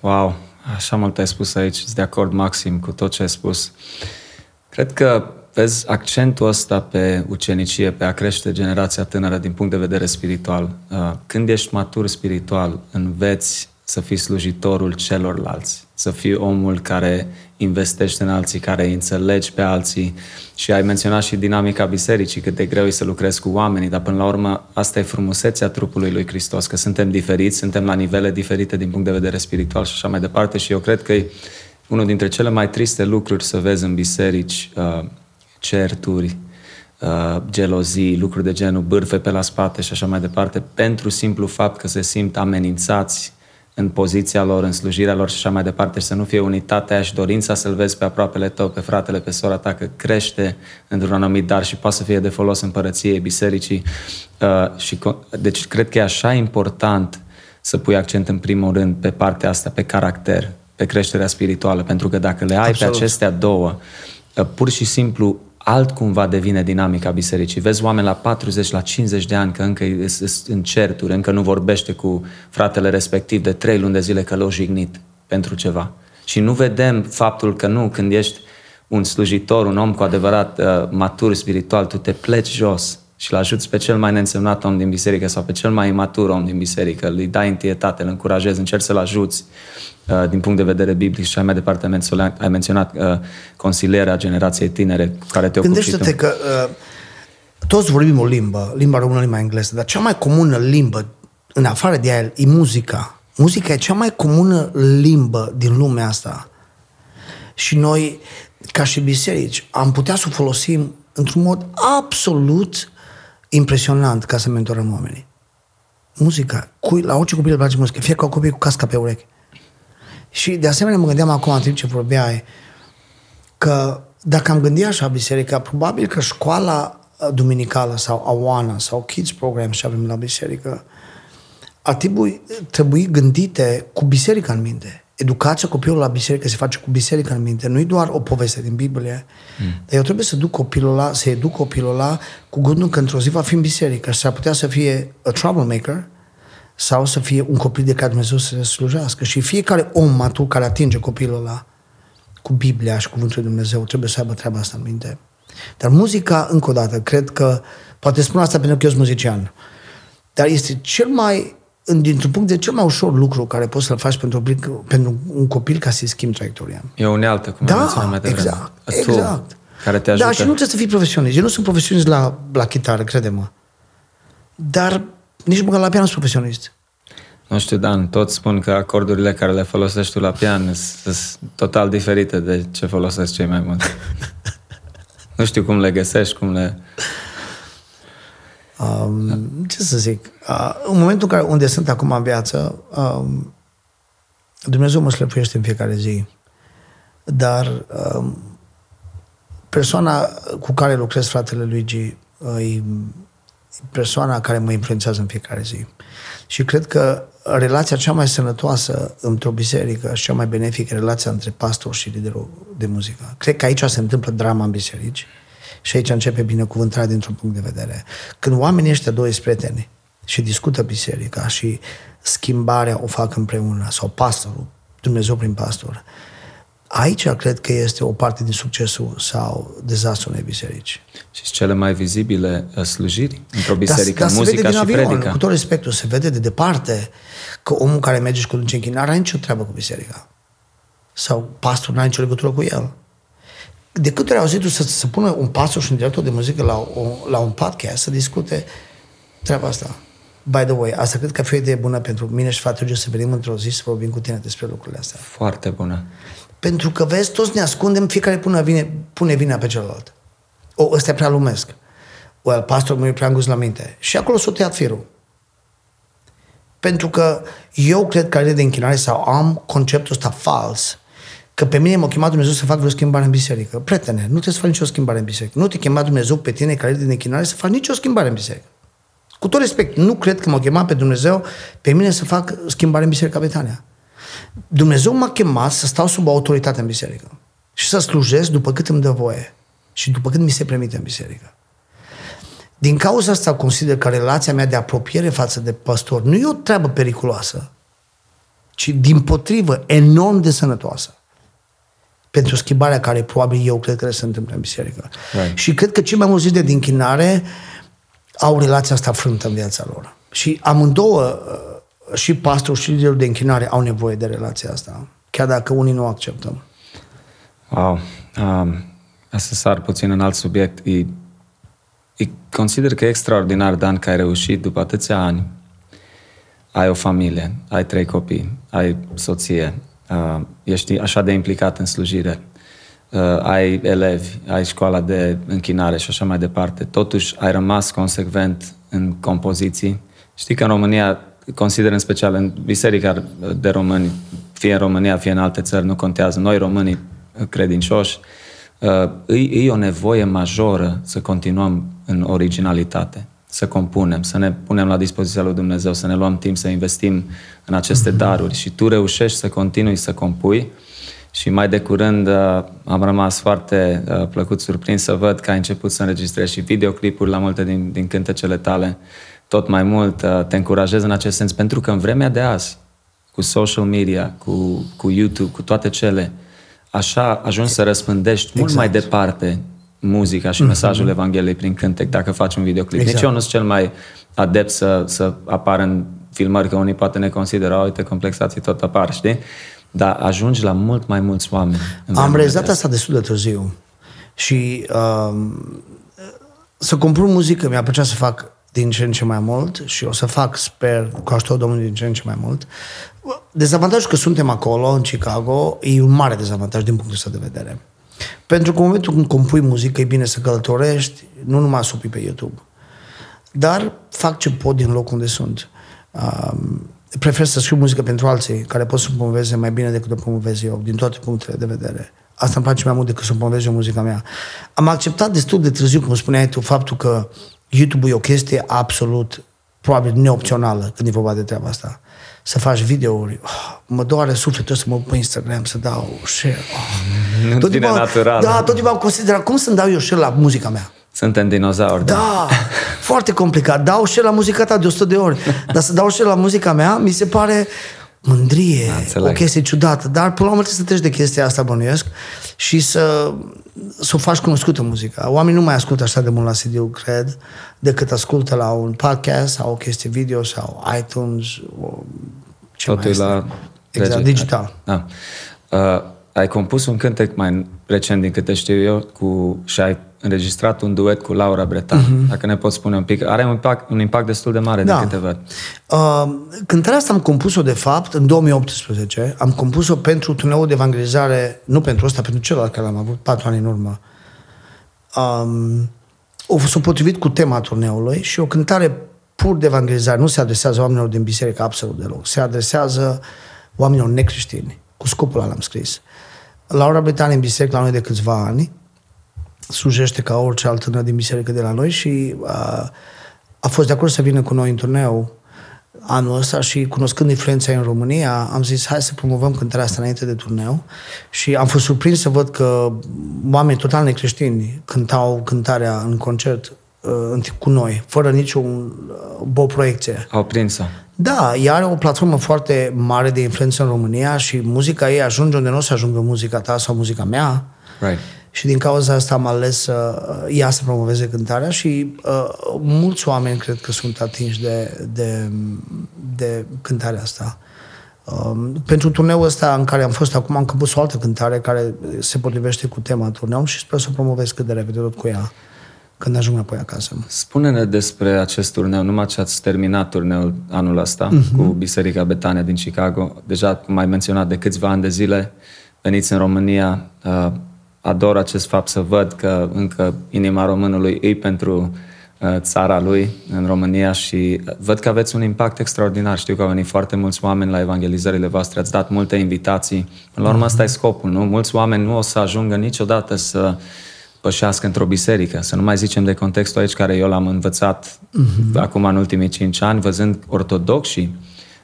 Wow, așa mult ai spus aici, sunt de acord maxim cu tot ce ai spus. Cred că vezi accentul ăsta pe ucenicie, pe a crește generația tânără din punct de vedere spiritual. Uh, când ești matur spiritual, înveți să fii slujitorul celorlalți, să fii omul care investește în alții, care îi înțelegi pe alții. Și ai menționat și dinamica bisericii, cât de greu e să lucrezi cu oamenii, dar până la urmă asta e frumusețea trupului lui Hristos, că suntem diferiți, suntem la nivele diferite din punct de vedere spiritual și așa mai departe. Și eu cred că e unul dintre cele mai triste lucruri să vezi în biserici uh, certuri, uh, gelozii, lucruri de genul, bârfe pe la spate și așa mai departe, pentru simplu fapt că se simt amenințați în poziția lor, în slujirea lor și așa mai departe și să nu fie unitatea și dorința să-l vezi pe aproapele tău, pe fratele, pe sora ta, că crește într-un anumit dar și poate să fie de folos împărăției, bisericii. Uh, și, deci cred că e așa important să pui accent în primul rând pe partea asta, pe caracter, pe creșterea spirituală, pentru că dacă le ai Absolut. pe acestea două, uh, pur și simplu altcumva devine dinamica bisericii. Vezi oameni la 40, la 50 de ani că încă sunt în certuri, încă nu vorbește cu fratele respectiv de trei luni de zile că l-au jignit pentru ceva. Și nu vedem faptul că nu, când ești un slujitor, un om cu adevărat uh, matur spiritual, tu te pleci jos și îl ajuți pe cel mai neînsemnat om din biserică sau pe cel mai imatur om din biserică, îi dai întietate, îl încurajezi, încerci să-l ajuți uh, din punct de vedere biblic și mai departe ai menționat uh, consilierea generației tinere cu care te ocupi Gândește-te că uh, toți vorbim o limbă, limba română, limba engleză, dar cea mai comună limbă în afară de ea e muzica. Muzica e cea mai comună limbă din lumea asta. Și noi, ca și biserici, am putea să o folosim într-un mod absolut impresionant ca să mentorăm oamenii. Muzica. Cui, la orice copil îi place muzică. Fiecare copil cu casca pe urechi. Și de asemenea mă gândeam acum în timp ce vorbeai că dacă am gândit așa biserica, probabil că școala duminicală sau Awana sau Kids Program și avem la biserică ar trebui, trebui gândite cu biserica în minte. Educația copilului la biserică se face cu biserica în minte. Nu e doar o poveste din Biblie. Mm. Dar eu trebuie să duc copilul ăla, să educ copilul ăla cu gândul că într-o zi va fi în biserică și s-ar putea să fie a troublemaker sau să fie un copil de care Dumnezeu să se slujească. Și fiecare om matur care atinge copilul ăla cu Biblia și Cuvântul Lui Dumnezeu trebuie să aibă treaba asta în minte. Dar muzica, încă o dată, cred că, poate spun asta pentru că eu sunt muzician, dar este cel mai dintr-un punct de cel mai ușor lucru care poți să-l faci pentru, pentru un copil ca să-i schimbi traiectoria. E o unealtă, cum da, ai mai devreme. exact, exact. Care te ajută. Da, și nu trebuie să fii profesionist. Eu nu sunt profesionist la, la chitară, crede-mă. Dar nici măcar la pian sunt profesionist. Nu știu, Dan, toți spun că acordurile care le folosești tu la pian sunt total diferite de ce folosesc cei mai mulți. nu știu cum le găsești, cum le... Um, ce să zic? Uh, în momentul în care, unde sunt acum în viață, um, Dumnezeu mă slăpuiește în fiecare zi. Dar um, persoana cu care lucrez, fratele Luigi, uh, e persoana care mă influențează în fiecare zi. Și cred că relația cea mai sănătoasă într-o biserică și cea mai benefică relația între pastor și liderul de muzică. Cred că aici se întâmplă drama în biserici și aici începe binecuvântarea dintr-un punct de vedere. Când oamenii ăștia doi sunt prieteni și discută biserica și schimbarea o fac împreună, sau pastorul, Dumnezeu prin pastor, aici cred că este o parte din succesul sau dezastrul unei biserici. Și cele mai vizibile uh, slujiri într-o biserică, da, da, muzica și avion, predica. Cu tot respectul, se vede de departe că omul care merge și conduce închinare are nicio treabă cu biserica. Sau pastorul nu are nicio legătură cu el de câte ori au auzit să, să pună un pastor și un director de muzică la, o, la un podcast să discute treaba asta. By the way, asta cred că fi o idee bună pentru mine și fratele să venim într-o zi să vorbim cu tine despre lucrurile astea. Foarte bună. Pentru că, vezi, toți ne ascundem, fiecare pune, vine, pune vina pe celălalt. O, ăsta e prea lumesc. O, el pastor nu e prea îngust la minte. Și acolo s-a tăiat firul. Pentru că eu cred că de închinare sau am conceptul ăsta fals că pe mine m-a chemat Dumnezeu să fac vreo schimbare în biserică. Prietene, nu trebuie să faci nicio schimbare în biserică. Nu te chema Dumnezeu pe tine care din închinare să faci nicio schimbare în biserică. Cu tot respect, nu cred că m-a chemat pe Dumnezeu pe mine să fac schimbare în Biserica Betania. Dumnezeu m-a chemat să stau sub autoritate în biserică și să slujesc după cât îmi dă voie și după cât mi se permite în biserică. Din cauza asta consider că relația mea de apropiere față de păstor nu e o treabă periculoasă, ci din potrivă enorm de sănătoasă pentru schimbarea care probabil eu cred că se întâmplă în biserică. Right. Și cred că cei mai mulți de din chinare au relația asta frântă în viața lor. Și amândouă, uh, și pastorul și liderul de închinare au nevoie de relația asta, chiar dacă unii nu acceptăm. Wow. Um, să sar puțin în alt subiect. E, e, consider că e extraordinar, Dan, că ai reușit după atâția ani. Ai o familie, ai trei copii, ai soție, uh, ești așa de implicat în slujire, uh, ai elevi, ai școala de închinare și așa mai departe, totuși ai rămas consecvent în compoziții. Știi că în România, consider în special în biserica de români, fie în România, fie în alte țări, nu contează, noi românii credincioși, uh, e, e o nevoie majoră să continuăm în originalitate să compunem, să ne punem la dispoziția lui Dumnezeu, să ne luăm timp să investim în aceste mhm. daruri și tu reușești să continui să compui și mai de curând uh, am rămas foarte uh, plăcut surprins să văd că ai început să înregistrezi și videoclipuri la multe din, din cântecele tale. Tot mai mult uh, te încurajez în acest sens, pentru că în vremea de azi, cu social media, cu, cu YouTube, cu toate cele, așa ajungi să răspândești exact. mult mai departe muzica și mesajul mm-hmm. Evangheliei prin cântec dacă faci un videoclip. Exact. Nici eu nu sunt cel mai adept să, să apar în filmări, că unii poate ne consideră, uite, complexații tot apar, știi? Dar ajungi la mult mai mulți oameni. Am realizat asta destul de târziu. Și uh, să compun muzică mi-a plăcea să fac din ce în ce mai mult și o să fac, sper, cu ajutorul Domnului din ce în ce mai mult. Dezavantajul că suntem acolo, în Chicago, e un mare dezavantaj din punctul ăsta de vedere. Pentru că în momentul când compui muzică, e bine să călătorești, nu numai să pe YouTube. Dar fac ce pot din locul unde sunt. Um, prefer să scriu muzică pentru alții care pot să promoveze mai bine decât o promovez eu, din toate punctele de vedere. Asta îmi place mai mult decât să promovez eu muzica mea. Am acceptat destul de târziu, cum spuneai tu, faptul că YouTube e o chestie absolut, probabil neopțională când e vorba de treaba asta. Să faci videouri. Oh, mă doare sufletul să mă pe Instagram, să dau share. Oh. Nu tot timpul, natural. Da, tot timpul am considerat cum să-mi dau eu share la muzica mea. Suntem dinozauri. Da, da. foarte complicat. Dau share la muzica ta de 100 de ori. Dar să dau share la muzica mea, mi se pare mândrie, da, o chestie ciudată. Dar până la urmă să treci de chestia asta, bănuiesc, și să, să o faci cunoscută muzica. Oamenii nu mai ascultă așa de mult la cd cred, decât ascultă la un podcast sau o chestie video sau iTunes. O, ce Totul mai la... Exact, digital. Da. Uh, ai compus un cântec mai recent, din câte știu eu, cu, și ai înregistrat un duet cu Laura Bretan. Uh-huh. Dacă ne poți spune un pic. Are un impact, un impact destul de mare da. de câte văd. Uh, cântarea asta am compus-o, de fapt, în 2018. Am compus-o pentru turneul de evangelizare, nu pentru ăsta, pentru celălalt care l-am avut patru ani în urmă. Um, o s-a potrivit cu tema turneului și o cântare pur de evangelizare. Nu se adresează oamenilor din biserică absolut deloc. Se adresează oamenilor necreștini. Cu scopul ăla l-am scris. Laura Bretan în biserică la noi de câțiva ani slujește ca orice altă tânăr din biserică de la noi și a, a fost de acord să vină cu noi în turneu anul ăsta și cunoscând influența în România, am zis hai să promovăm cântarea asta înainte de turneu și am fost surprins să văd că oameni total necreștini cântau cântarea în concert uh, cu noi, fără niciun uh, bo proiecție. Au prins-o. Da, ea are o platformă foarte mare de influență în România și muzica ei ajunge unde nu o să ajungă muzica ta sau muzica mea. Right. Și din cauza asta am ales să uh, ea să promoveze cântarea și uh, mulți oameni cred că sunt atinși de, de, de cântarea asta. Um, pentru turneul ăsta în care am fost acum, am compus o altă cântare care se potrivește cu tema turneului și sper să o promovez cât de repede tot cu ea când ajung apoi acasă. Spune-ne despre acest turneu, numai ce ați terminat turneul anul ăsta uh-huh. cu Biserica Betania din Chicago. Deja, cum ai menționat, de câțiva ani de zile veniți în România. Uh, ador acest fapt să văd că încă inima românului e pentru uh, țara lui în România și văd că aveți un impact extraordinar. Știu că au venit foarte mulți oameni la evangelizările voastre, ați dat multe invitații. Până la urmă, asta e scopul, nu? Mulți oameni nu o să ajungă niciodată să pășească într-o biserică. Să nu mai zicem de contextul aici care eu l-am învățat uh-huh. acum în ultimii cinci ani, văzând ortodoxii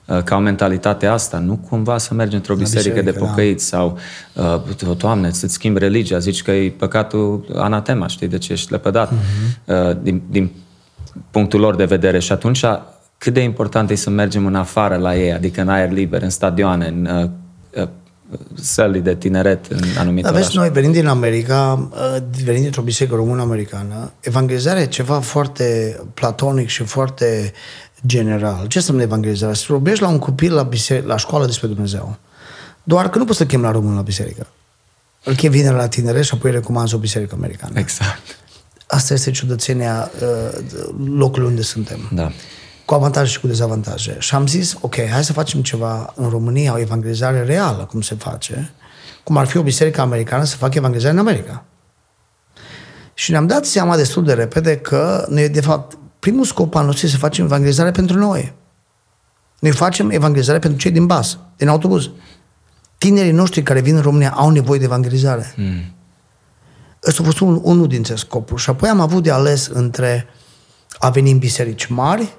Uh, ca o mentalitate asta, nu cumva să mergi într-o biserică, biserică de da. pocăiți da. sau, uh, Doamne, să-ți schimbi religia, zici că e păcatul anatema, știi, de ce ești lepădat uh-huh. din, din punctul lor de vedere. Și atunci, cât de important e să mergem în afară la ei, adică în aer liber, în stadioane, în uh, uh, săli de tineret în anumite Aveți noi, venind din America, uh, venind dintr-o biserică română-americană, evangelizarea e ceva foarte platonic și foarte general. Ce înseamnă evangelizarea? Să vorbești la un copil la, biserică, la școală despre Dumnezeu. Doar că nu poți să chem la român la biserică. Îl chem vine la tinere și apoi recomanzi o biserică americană. Exact. Asta este ciudățenia uh, locului unde suntem. Da. Cu avantaje și cu dezavantaje. Și am zis, ok, hai să facem ceva în România, o evangelizare reală, cum se face, cum ar fi o biserică americană să facă evangelizare în America. Și ne-am dat seama destul de repede că noi, de fapt, primul scop al nostru este să facem evangelizare pentru noi. Noi facem evangelizare pentru cei din bas, din autobuz. Tinerii noștri care vin în România au nevoie de evangelizare. Mm. Ăsta a fost un, unul dintre scopuri. Și apoi am avut de ales între a veni în biserici mari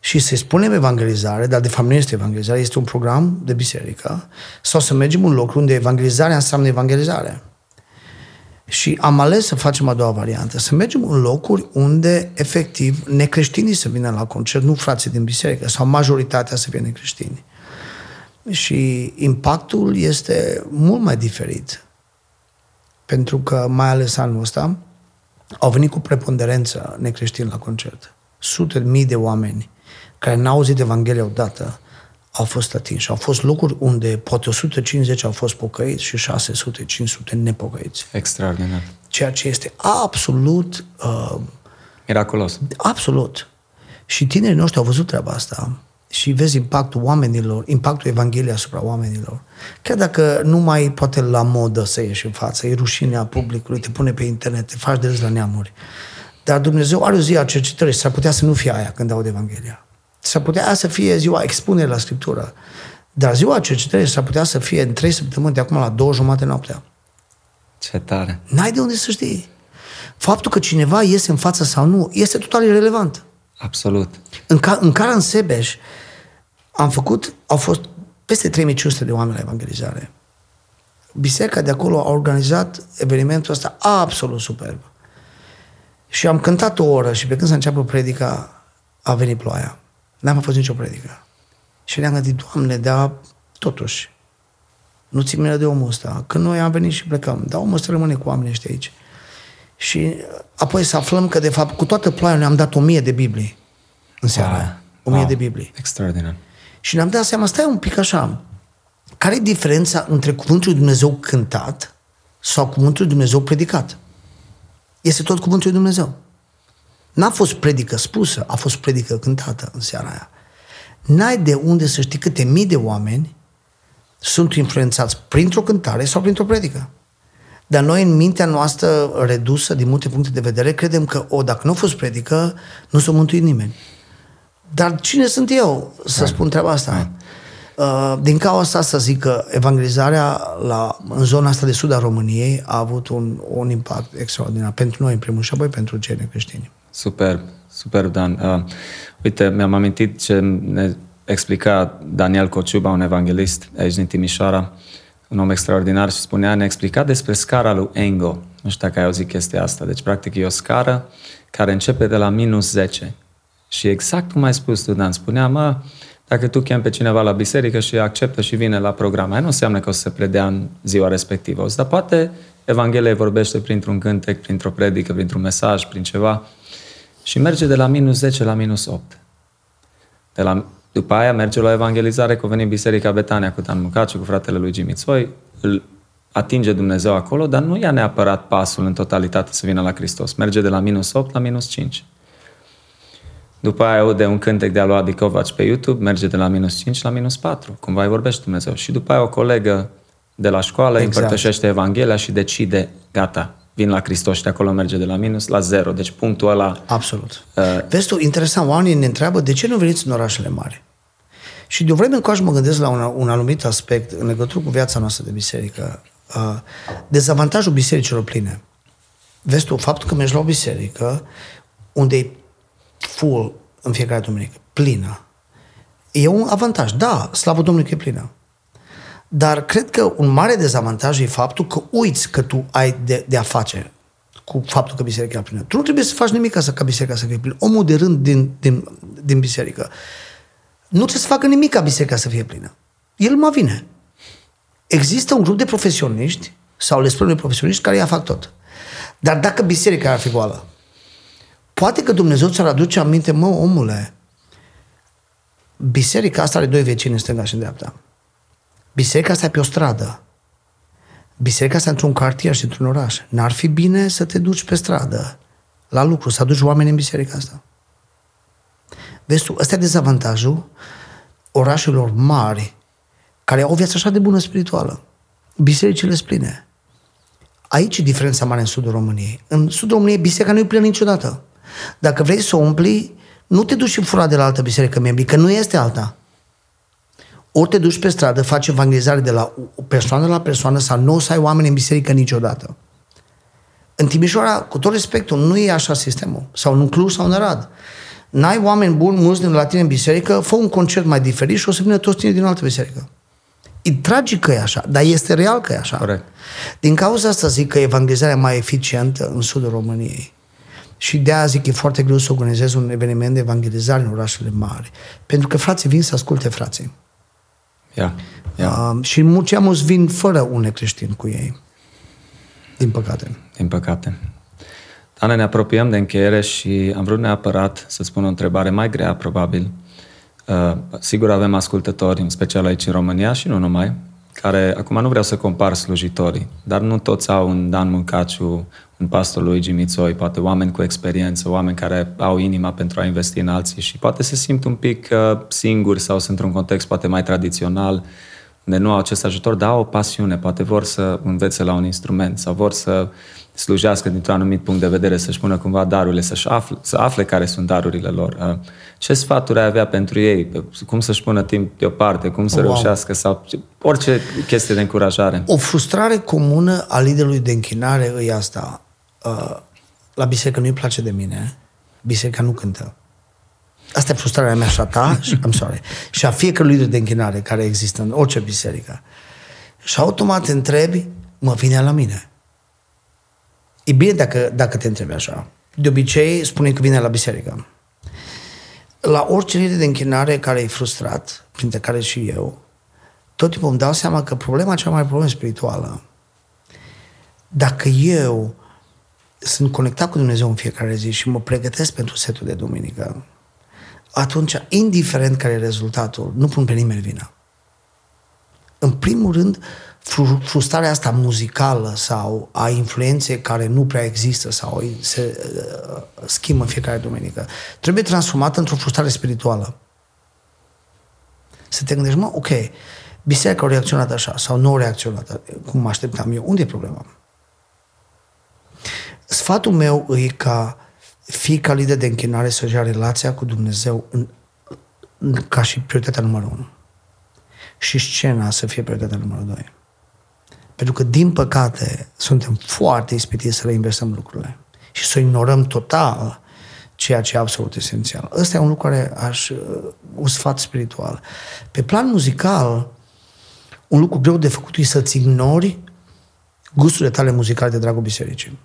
și să spunem evangelizare, dar de fapt nu este evangelizare, este un program de biserică, sau să mergem în loc unde evangelizarea înseamnă evangelizare. Și am ales să facem a doua variantă, să mergem în locuri unde, efectiv, necreștinii să vină la concert, nu frații din biserică, sau majoritatea să vină creștini. Și impactul este mult mai diferit. Pentru că, mai ales anul ăsta, au venit cu preponderență necreștini la concert. Sute de mii de oameni care n-au auzit Evanghelia odată au fost atinși. Au fost locuri unde poate 150 au fost pocăiți și 600, 500 nepocăiți. Extraordinar. Ceea ce este absolut... Uh, Miraculos. Absolut. Și tinerii noștri au văzut treaba asta și vezi impactul oamenilor, impactul Evangheliei asupra oamenilor. Chiar dacă nu mai poate la modă să ieși în față, e rușinea publicului, te pune pe internet, te faci de râs la neamuri. Dar Dumnezeu are o zi a cercetării și s-ar putea să nu fie aia când aud Evanghelia. S-ar putea să fie ziua expunere la Scriptură. Dar ziua cercetării s-ar putea să fie în trei săptămâni de acum la două jumate noaptea. Ce tare. N-ai de unde să știi. Faptul că cineva iese în față sau nu este total irrelevant. Absolut. În, ca, în care în Sebeș am făcut, au fost peste 3500 de oameni la evangelizare. Biserica de acolo a organizat evenimentul ăsta absolut superb. Și am cântat o oră și pe când s-a început predica, a venit ploaia. N-am mai fost nicio predică. Și ne-am gândit, Doamne, dar totuși, nu ți mine de omul ăsta. Când noi am venit și plecăm, dar omul ăsta rămâne cu oamenii ăștia aici. Și apoi să aflăm că, de fapt, cu toată ploaia ne-am dat o mie de Biblii în seara Wow. aia. O mie Wow. de Biblii. Extraordinar. Și ne-am dat seama, stai un pic așa, care e diferența între cuvântul lui Dumnezeu cântat sau cuvântul lui Dumnezeu predicat? Este tot cuvântul lui Dumnezeu. N-a fost predică spusă, a fost predică cântată în seara aia. N-ai de unde să știi câte mii de oameni sunt influențați printr-o cântare sau printr-o predică. Dar noi, în mintea noastră redusă, din multe puncte de vedere, credem că, o, dacă nu a fost predică, nu s-a mântuit nimeni. Dar cine sunt eu să spun treaba asta? Uh, Din cauza asta să zic că evangelizarea la, în zona asta de sud a României a avut un, un impact extraordinar pentru noi, în primul și apoi pentru cei necreștini. Superb, superb, Dan. Uh, uite, mi-am amintit ce ne explica Daniel Cociuba, un evanghelist aici din Timișoara, un om extraordinar și spunea, ne explica despre scara lui Engel. Nu știu dacă ai auzit chestia asta. Deci, practic, e o scară care începe de la minus 10. Și exact cum ai spus tu, Dan, spunea, mă, dacă tu chem pe cineva la biserică și acceptă și vine la program, aia nu înseamnă că o să se predea în ziua respectivă. O să, dar poate Evanghelia vorbește printr-un cântec, printr-o predică, printr-un mesaj, prin ceva și merge de la minus 10 la minus 8. De la, după aia merge la evangelizare, că a venit Biserica Betania cu Dan Mucaciu, cu fratele lui Jimmy Tsoi, îl atinge Dumnezeu acolo, dar nu ia neapărat pasul în totalitate să vină la Hristos. Merge de la minus 8 la minus 5. După aia aude un cântec de a lui Adi Kovacs pe YouTube, merge de la minus 5 la minus 4. Cumva îi vorbește Dumnezeu. Și după aia o colegă de la școală Exact. împărtășește Evanghelia și decide, gata, vin la Hristos și de acolo merge de la minus la 0. Deci punctul ăla Absolut. Uh, Vezi tu, interesant, oamenii ne întreabă de ce nu veniți în orașele mari. Și de o vreme încoace mă gândesc la un, un anumit aspect în legătură cu viața noastră de biserică. Uh, dezavantajul bisericilor pline. Vezi tu, faptul că mergi la o biserică unde e full în fiecare duminică, plină, e un avantaj. Da, slavă Domnului că e plină. Dar cred că un mare dezavantaj e faptul că uiți că tu ai de, de a face cu faptul că biserica e plină. Tu nu trebuie să faci nimic ca, să, ca biserica să fie plină. Omul de rând din, din, din biserică nu trebuie să facă nimic ca biserica să fie plină. El mai vine. Există un grup de profesioniști, sau le spun noi profesioniști, care ea fac tot. Dar dacă biserica ar fi goală, poate că Dumnezeu ți-ar aduce aminte, mă, omule, biserica asta are doi vecini în stânga și în dreapta. Biserica asta e pe o stradă. Biserica asta e într-un cartier și într-un oraș. N-ar fi bine să te duci pe stradă, la lucru, să aduci oameni în biserica asta. Vezi tu, ăsta e dezavantajul orașelor mari, care au o viață așa de bună spirituală. Bisericile sunt pline. Aici e diferența mare în sudul României. În sudul României biserica nu e plină niciodată. Dacă vrei să o umpli, nu te duci și fura de la altă biserică membri, că nu este alta. Ori te duci pe stradă, faci evangelizare de la o persoană la persoană sau nu o să ai oameni în biserică niciodată. În Timișoara, cu tot respectul, nu e așa sistemul. Sau în Cluj sau în Arad. N-ai oameni buni, mulți din la tine în biserică, fă un concert mai diferit și o să vină toți tine din altă biserică. E tragic că e așa, dar este real că e așa. Corect. Din cauza asta zic că evangelizarea e mai eficientă în sudul României. Și de aia zic că e foarte greu să organizezi un eveniment de evangelizare în orașele mari. Pentru că frații vin să asculte frații. Yeah. Yeah. Uh, și cei mulți vin fără un necreștin cu ei. Din păcate. Din păcate. Ana, ne apropiem de încheiere și am vrut neapărat să spun o întrebare mai grea, probabil. Uh, sigur avem ascultători, în special aici în România și nu numai, care, acum nu vreau să compar slujitorii, dar nu toți au un Dan Mâncaciu, un pastor lui Mițoi, poate oameni cu experiență, oameni care au inima pentru a investi în alții și poate se simt un pic uh, singuri sau sunt într-un context poate mai tradițional, unde nu au acest ajutor, dar au o pasiune, poate vor să învețe la un instrument sau vor să slujească dintr-un anumit punct de vedere, să-și pună cumva darurile, să afle, să afle care sunt darurile lor. Uh, ce sfaturi ai avea pentru ei? Cum să-și pună timp deoparte? Cum să wow. reușească? Sau orice chestie de încurajare. O frustrare comună a liderului de închinare e asta. Uh, la biserică nu-i place de mine. Biserica nu cântă. Asta e frustrarea mea și a ta, I'm sorry, și a fiecărui lider de închinare care există în orice biserică. Și automat te întrebi, mă vine la mine. E bine dacă, dacă te întrebi așa. De obicei, spune că vine la biserică. La orice lider de închinare care e frustrat, printre care și eu, tot timpul îmi dau seama că problema cea mai problemă spirituală, dacă eu sunt conectat cu Dumnezeu în fiecare zi și mă pregătesc pentru setul de duminică, atunci, indiferent care e rezultatul, nu pun pe nimeni vina. În primul rând, frustrarea asta muzicală sau a influenței care nu prea există sau se uh, schimbă în fiecare duminică, trebuie transformată într-o frustrare spirituală. Să te gândești, mă, ok, biserica a reacționat așa sau nu a reacționat cum mă așteptam eu. Unde e problema? Sfatul meu e ca fiecare lider de închinare să-și ia relația cu Dumnezeu în, în, ca și prioritatea numărul unu. Și scena să fie prioritatea numărul doi. Pentru că, din păcate, suntem foarte ispitiți să reinversăm lucrurile și să ignorăm total ceea ce e absolut esențial. Ăsta e un lucru care aș, un sfat spiritual. Pe plan muzical, un lucru greu de făcut e să-ți ignori gusturile tale muzicale de dragul bisericii.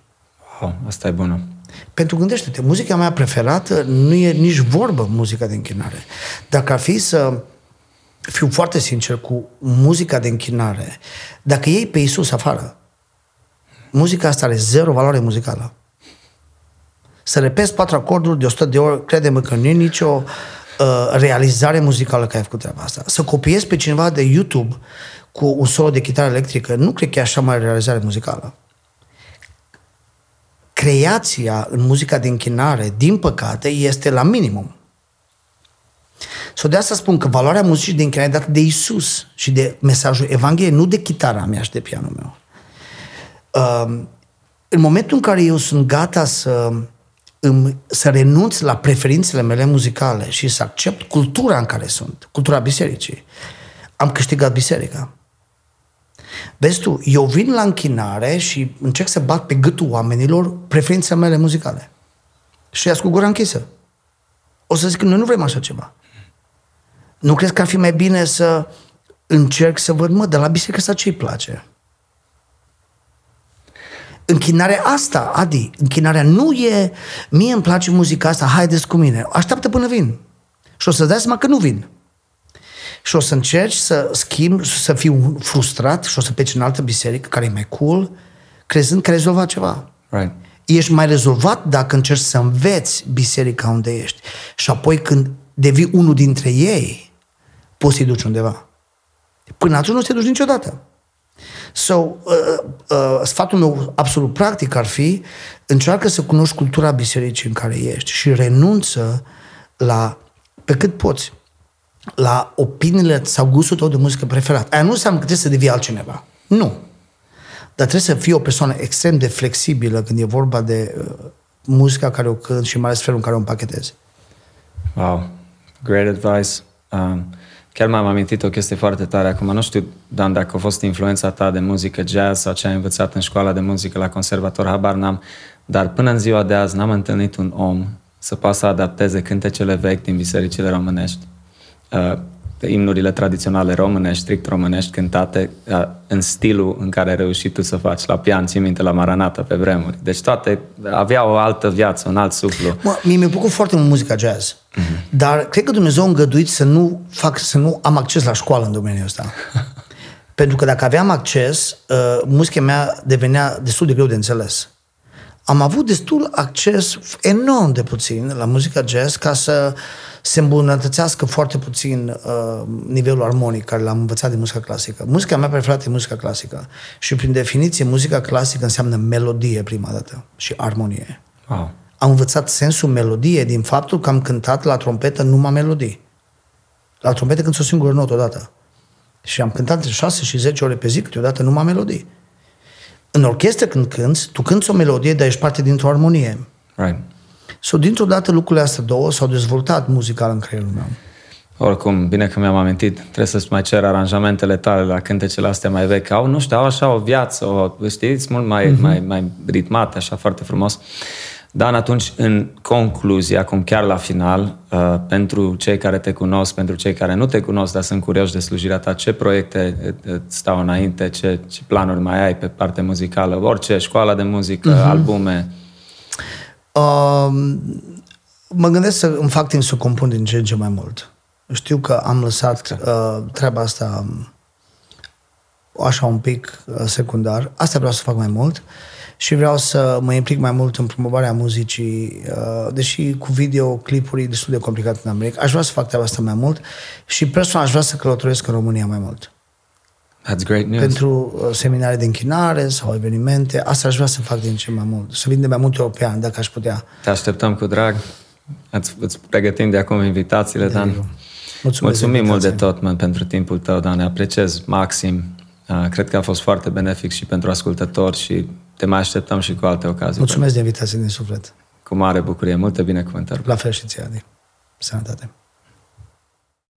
Wow, asta e bună. Pentru gândește-te, muzica mea preferată nu e nici vorbă muzica de închinare. Dacă ar fi să fiu foarte sincer cu muzica de închinare, dacă iei pe Isus afară, muzica asta are zero valoare muzicală. Să repezi patru acorduri de 100 de ori, crede-mă că nu e nicio uh, realizare muzicală că ai făcut treaba asta. Să copiezi pe cineva de YouTube cu un solo de chitară electrică, nu cred că e așa mai realizare muzicală creația în muzica de închinare, din păcate, este la minimum. So de asta spun că valoarea muzicii de închinare e dată de Isus și de mesajul Evangheliei, nu de chitara mea și de pianul meu. Uh, în momentul în care eu sunt gata să, îmi, să renunț la preferințele mele muzicale și să accept cultura în care sunt, cultura bisericii, am câștigat biserica. Vezi tu, eu vin la închinare și încerc să bat pe gâtul oamenilor preferințele mele muzicale. Și ias cu gura închisă. O să zic că noi nu vrem așa ceva. Nu crezi că ar fi mai bine să încerc să văd, mă, de la biserică asta ce-i place? Închinarea asta, Adi, închinarea nu e, mie îmi place muzica asta, haideți cu mine. Așteaptă până vin. Și o să dai seama că nu vin și o să încerci să schimb, să fiu frustrat și o să pleci în altă biserică care e mai cool, crezând că rezolva ceva. Right. Ești mai rezolvat dacă încerci să înveți biserica unde ești. Și apoi când devii unul dintre ei, poți să-i duci undeva. Până atunci nu te duci niciodată. So, uh, uh, sfatul meu absolut practic ar fi încearcă să cunoști cultura bisericii în care ești și renunță la, pe cât poți, la opiniile sau gustul tău de muzică preferat. Aia nu înseamnă că trebuie să devii altcineva. Nu. Dar trebuie să fii o persoană extrem de flexibilă când e vorba de uh, muzica care o cânt și mai ales felul în care o împachetezi. Wow. Great advice. Um, chiar m-am amintit o chestie foarte tare acum. Nu știu, Dan, dacă a fost influența ta de muzică jazz sau ce ai învățat în școala de muzică la conservator, habar n-am. Dar până în ziua de azi n-am întâlnit un om să poată să adapteze cântecele vechi din bisericile românești Uh, imnurile tradiționale românești, strict românești, cântate uh, în stilul în care ai reușit tu să faci la pian, ții minte, la Maranata pe vremuri. Deci toate aveau o altă viață, un alt suflu. Mă, mie mi-a plăcut foarte mult muzica jazz, mm-hmm. dar cred că Dumnezeu a îngăduit să nu fac, să nu am acces la școală în domeniul ăsta. Pentru că dacă aveam acces, uh, muzica mea devenea destul de greu de înțeles. Am avut destul acces enorm de puțin la muzica jazz ca să se îmbunătățească foarte puțin uh, nivelul armonic care l-am învățat din muzica clasică. Muzica mea preferată e muzica clasică și prin definiție muzica clasică înseamnă melodie prima dată și armonie. Wow. Am învățat sensul melodie din faptul că am cântat la trompetă numai melodii. La trompetă când o singură notă odată. Și am cântat între 6 și 10 ore pe zi, câteodată numai melodii. În orchestră când cânti, tu cânti o melodie, dar ești parte dintr-o armonie. Right. So, dintr-o dată lucrurile astea două s-au dezvoltat muzical în creierul meu. Oricum, bine că mi-am amintit, trebuie să-ți mai cer aranjamentele tale la cântecele astea mai vechi. Au, nu știu, au așa o viață, o, știți, mult mai, mm-hmm. mai, mai ritmate, așa foarte frumos. Dan, atunci, în concluzie, acum chiar la final, uh, pentru cei care te cunosc, pentru cei care nu te cunosc, dar sunt curioși de slujirea ta, ce proiecte îți stau înainte, ce, ce planuri mai ai pe partea muzicală, orice, școala de muzică, uh-huh. albume? Uh, mă gândesc să îmi fac timp să compun din ce în ce mai mult. Știu că am lăsat uh, treaba asta um, așa un pic uh, secundar. Asta vreau să fac mai mult. Uh, și vreau să mă implic mai mult în promovarea muzicii, uh, deși cu videoclipuri e destul de complicat în America. Aș vrea să fac treaba asta mai mult și personal aș vrea să călătoresc în România mai mult. That's great news. Pentru uh, seminarii de închinare sau evenimente, asta aș vrea să fac din ce mai mult. Să vin de mai mult european, dacă aș putea. Te așteptăm cu drag. Îți, îți pregătim de acum invitațiile, Dan. Mulțumesc Mulțumim mult de tot, man, pentru timpul tău, Dan. Ne apreciez maxim. Uh, cred că a fost foarte benefic și pentru ascultători și te mai așteptăm și cu alte ocazii. Mulțumesc de invitație din suflet. Cu mare bucurie. Multe binecuvântări. La fel și ție, Adi. Sănătate.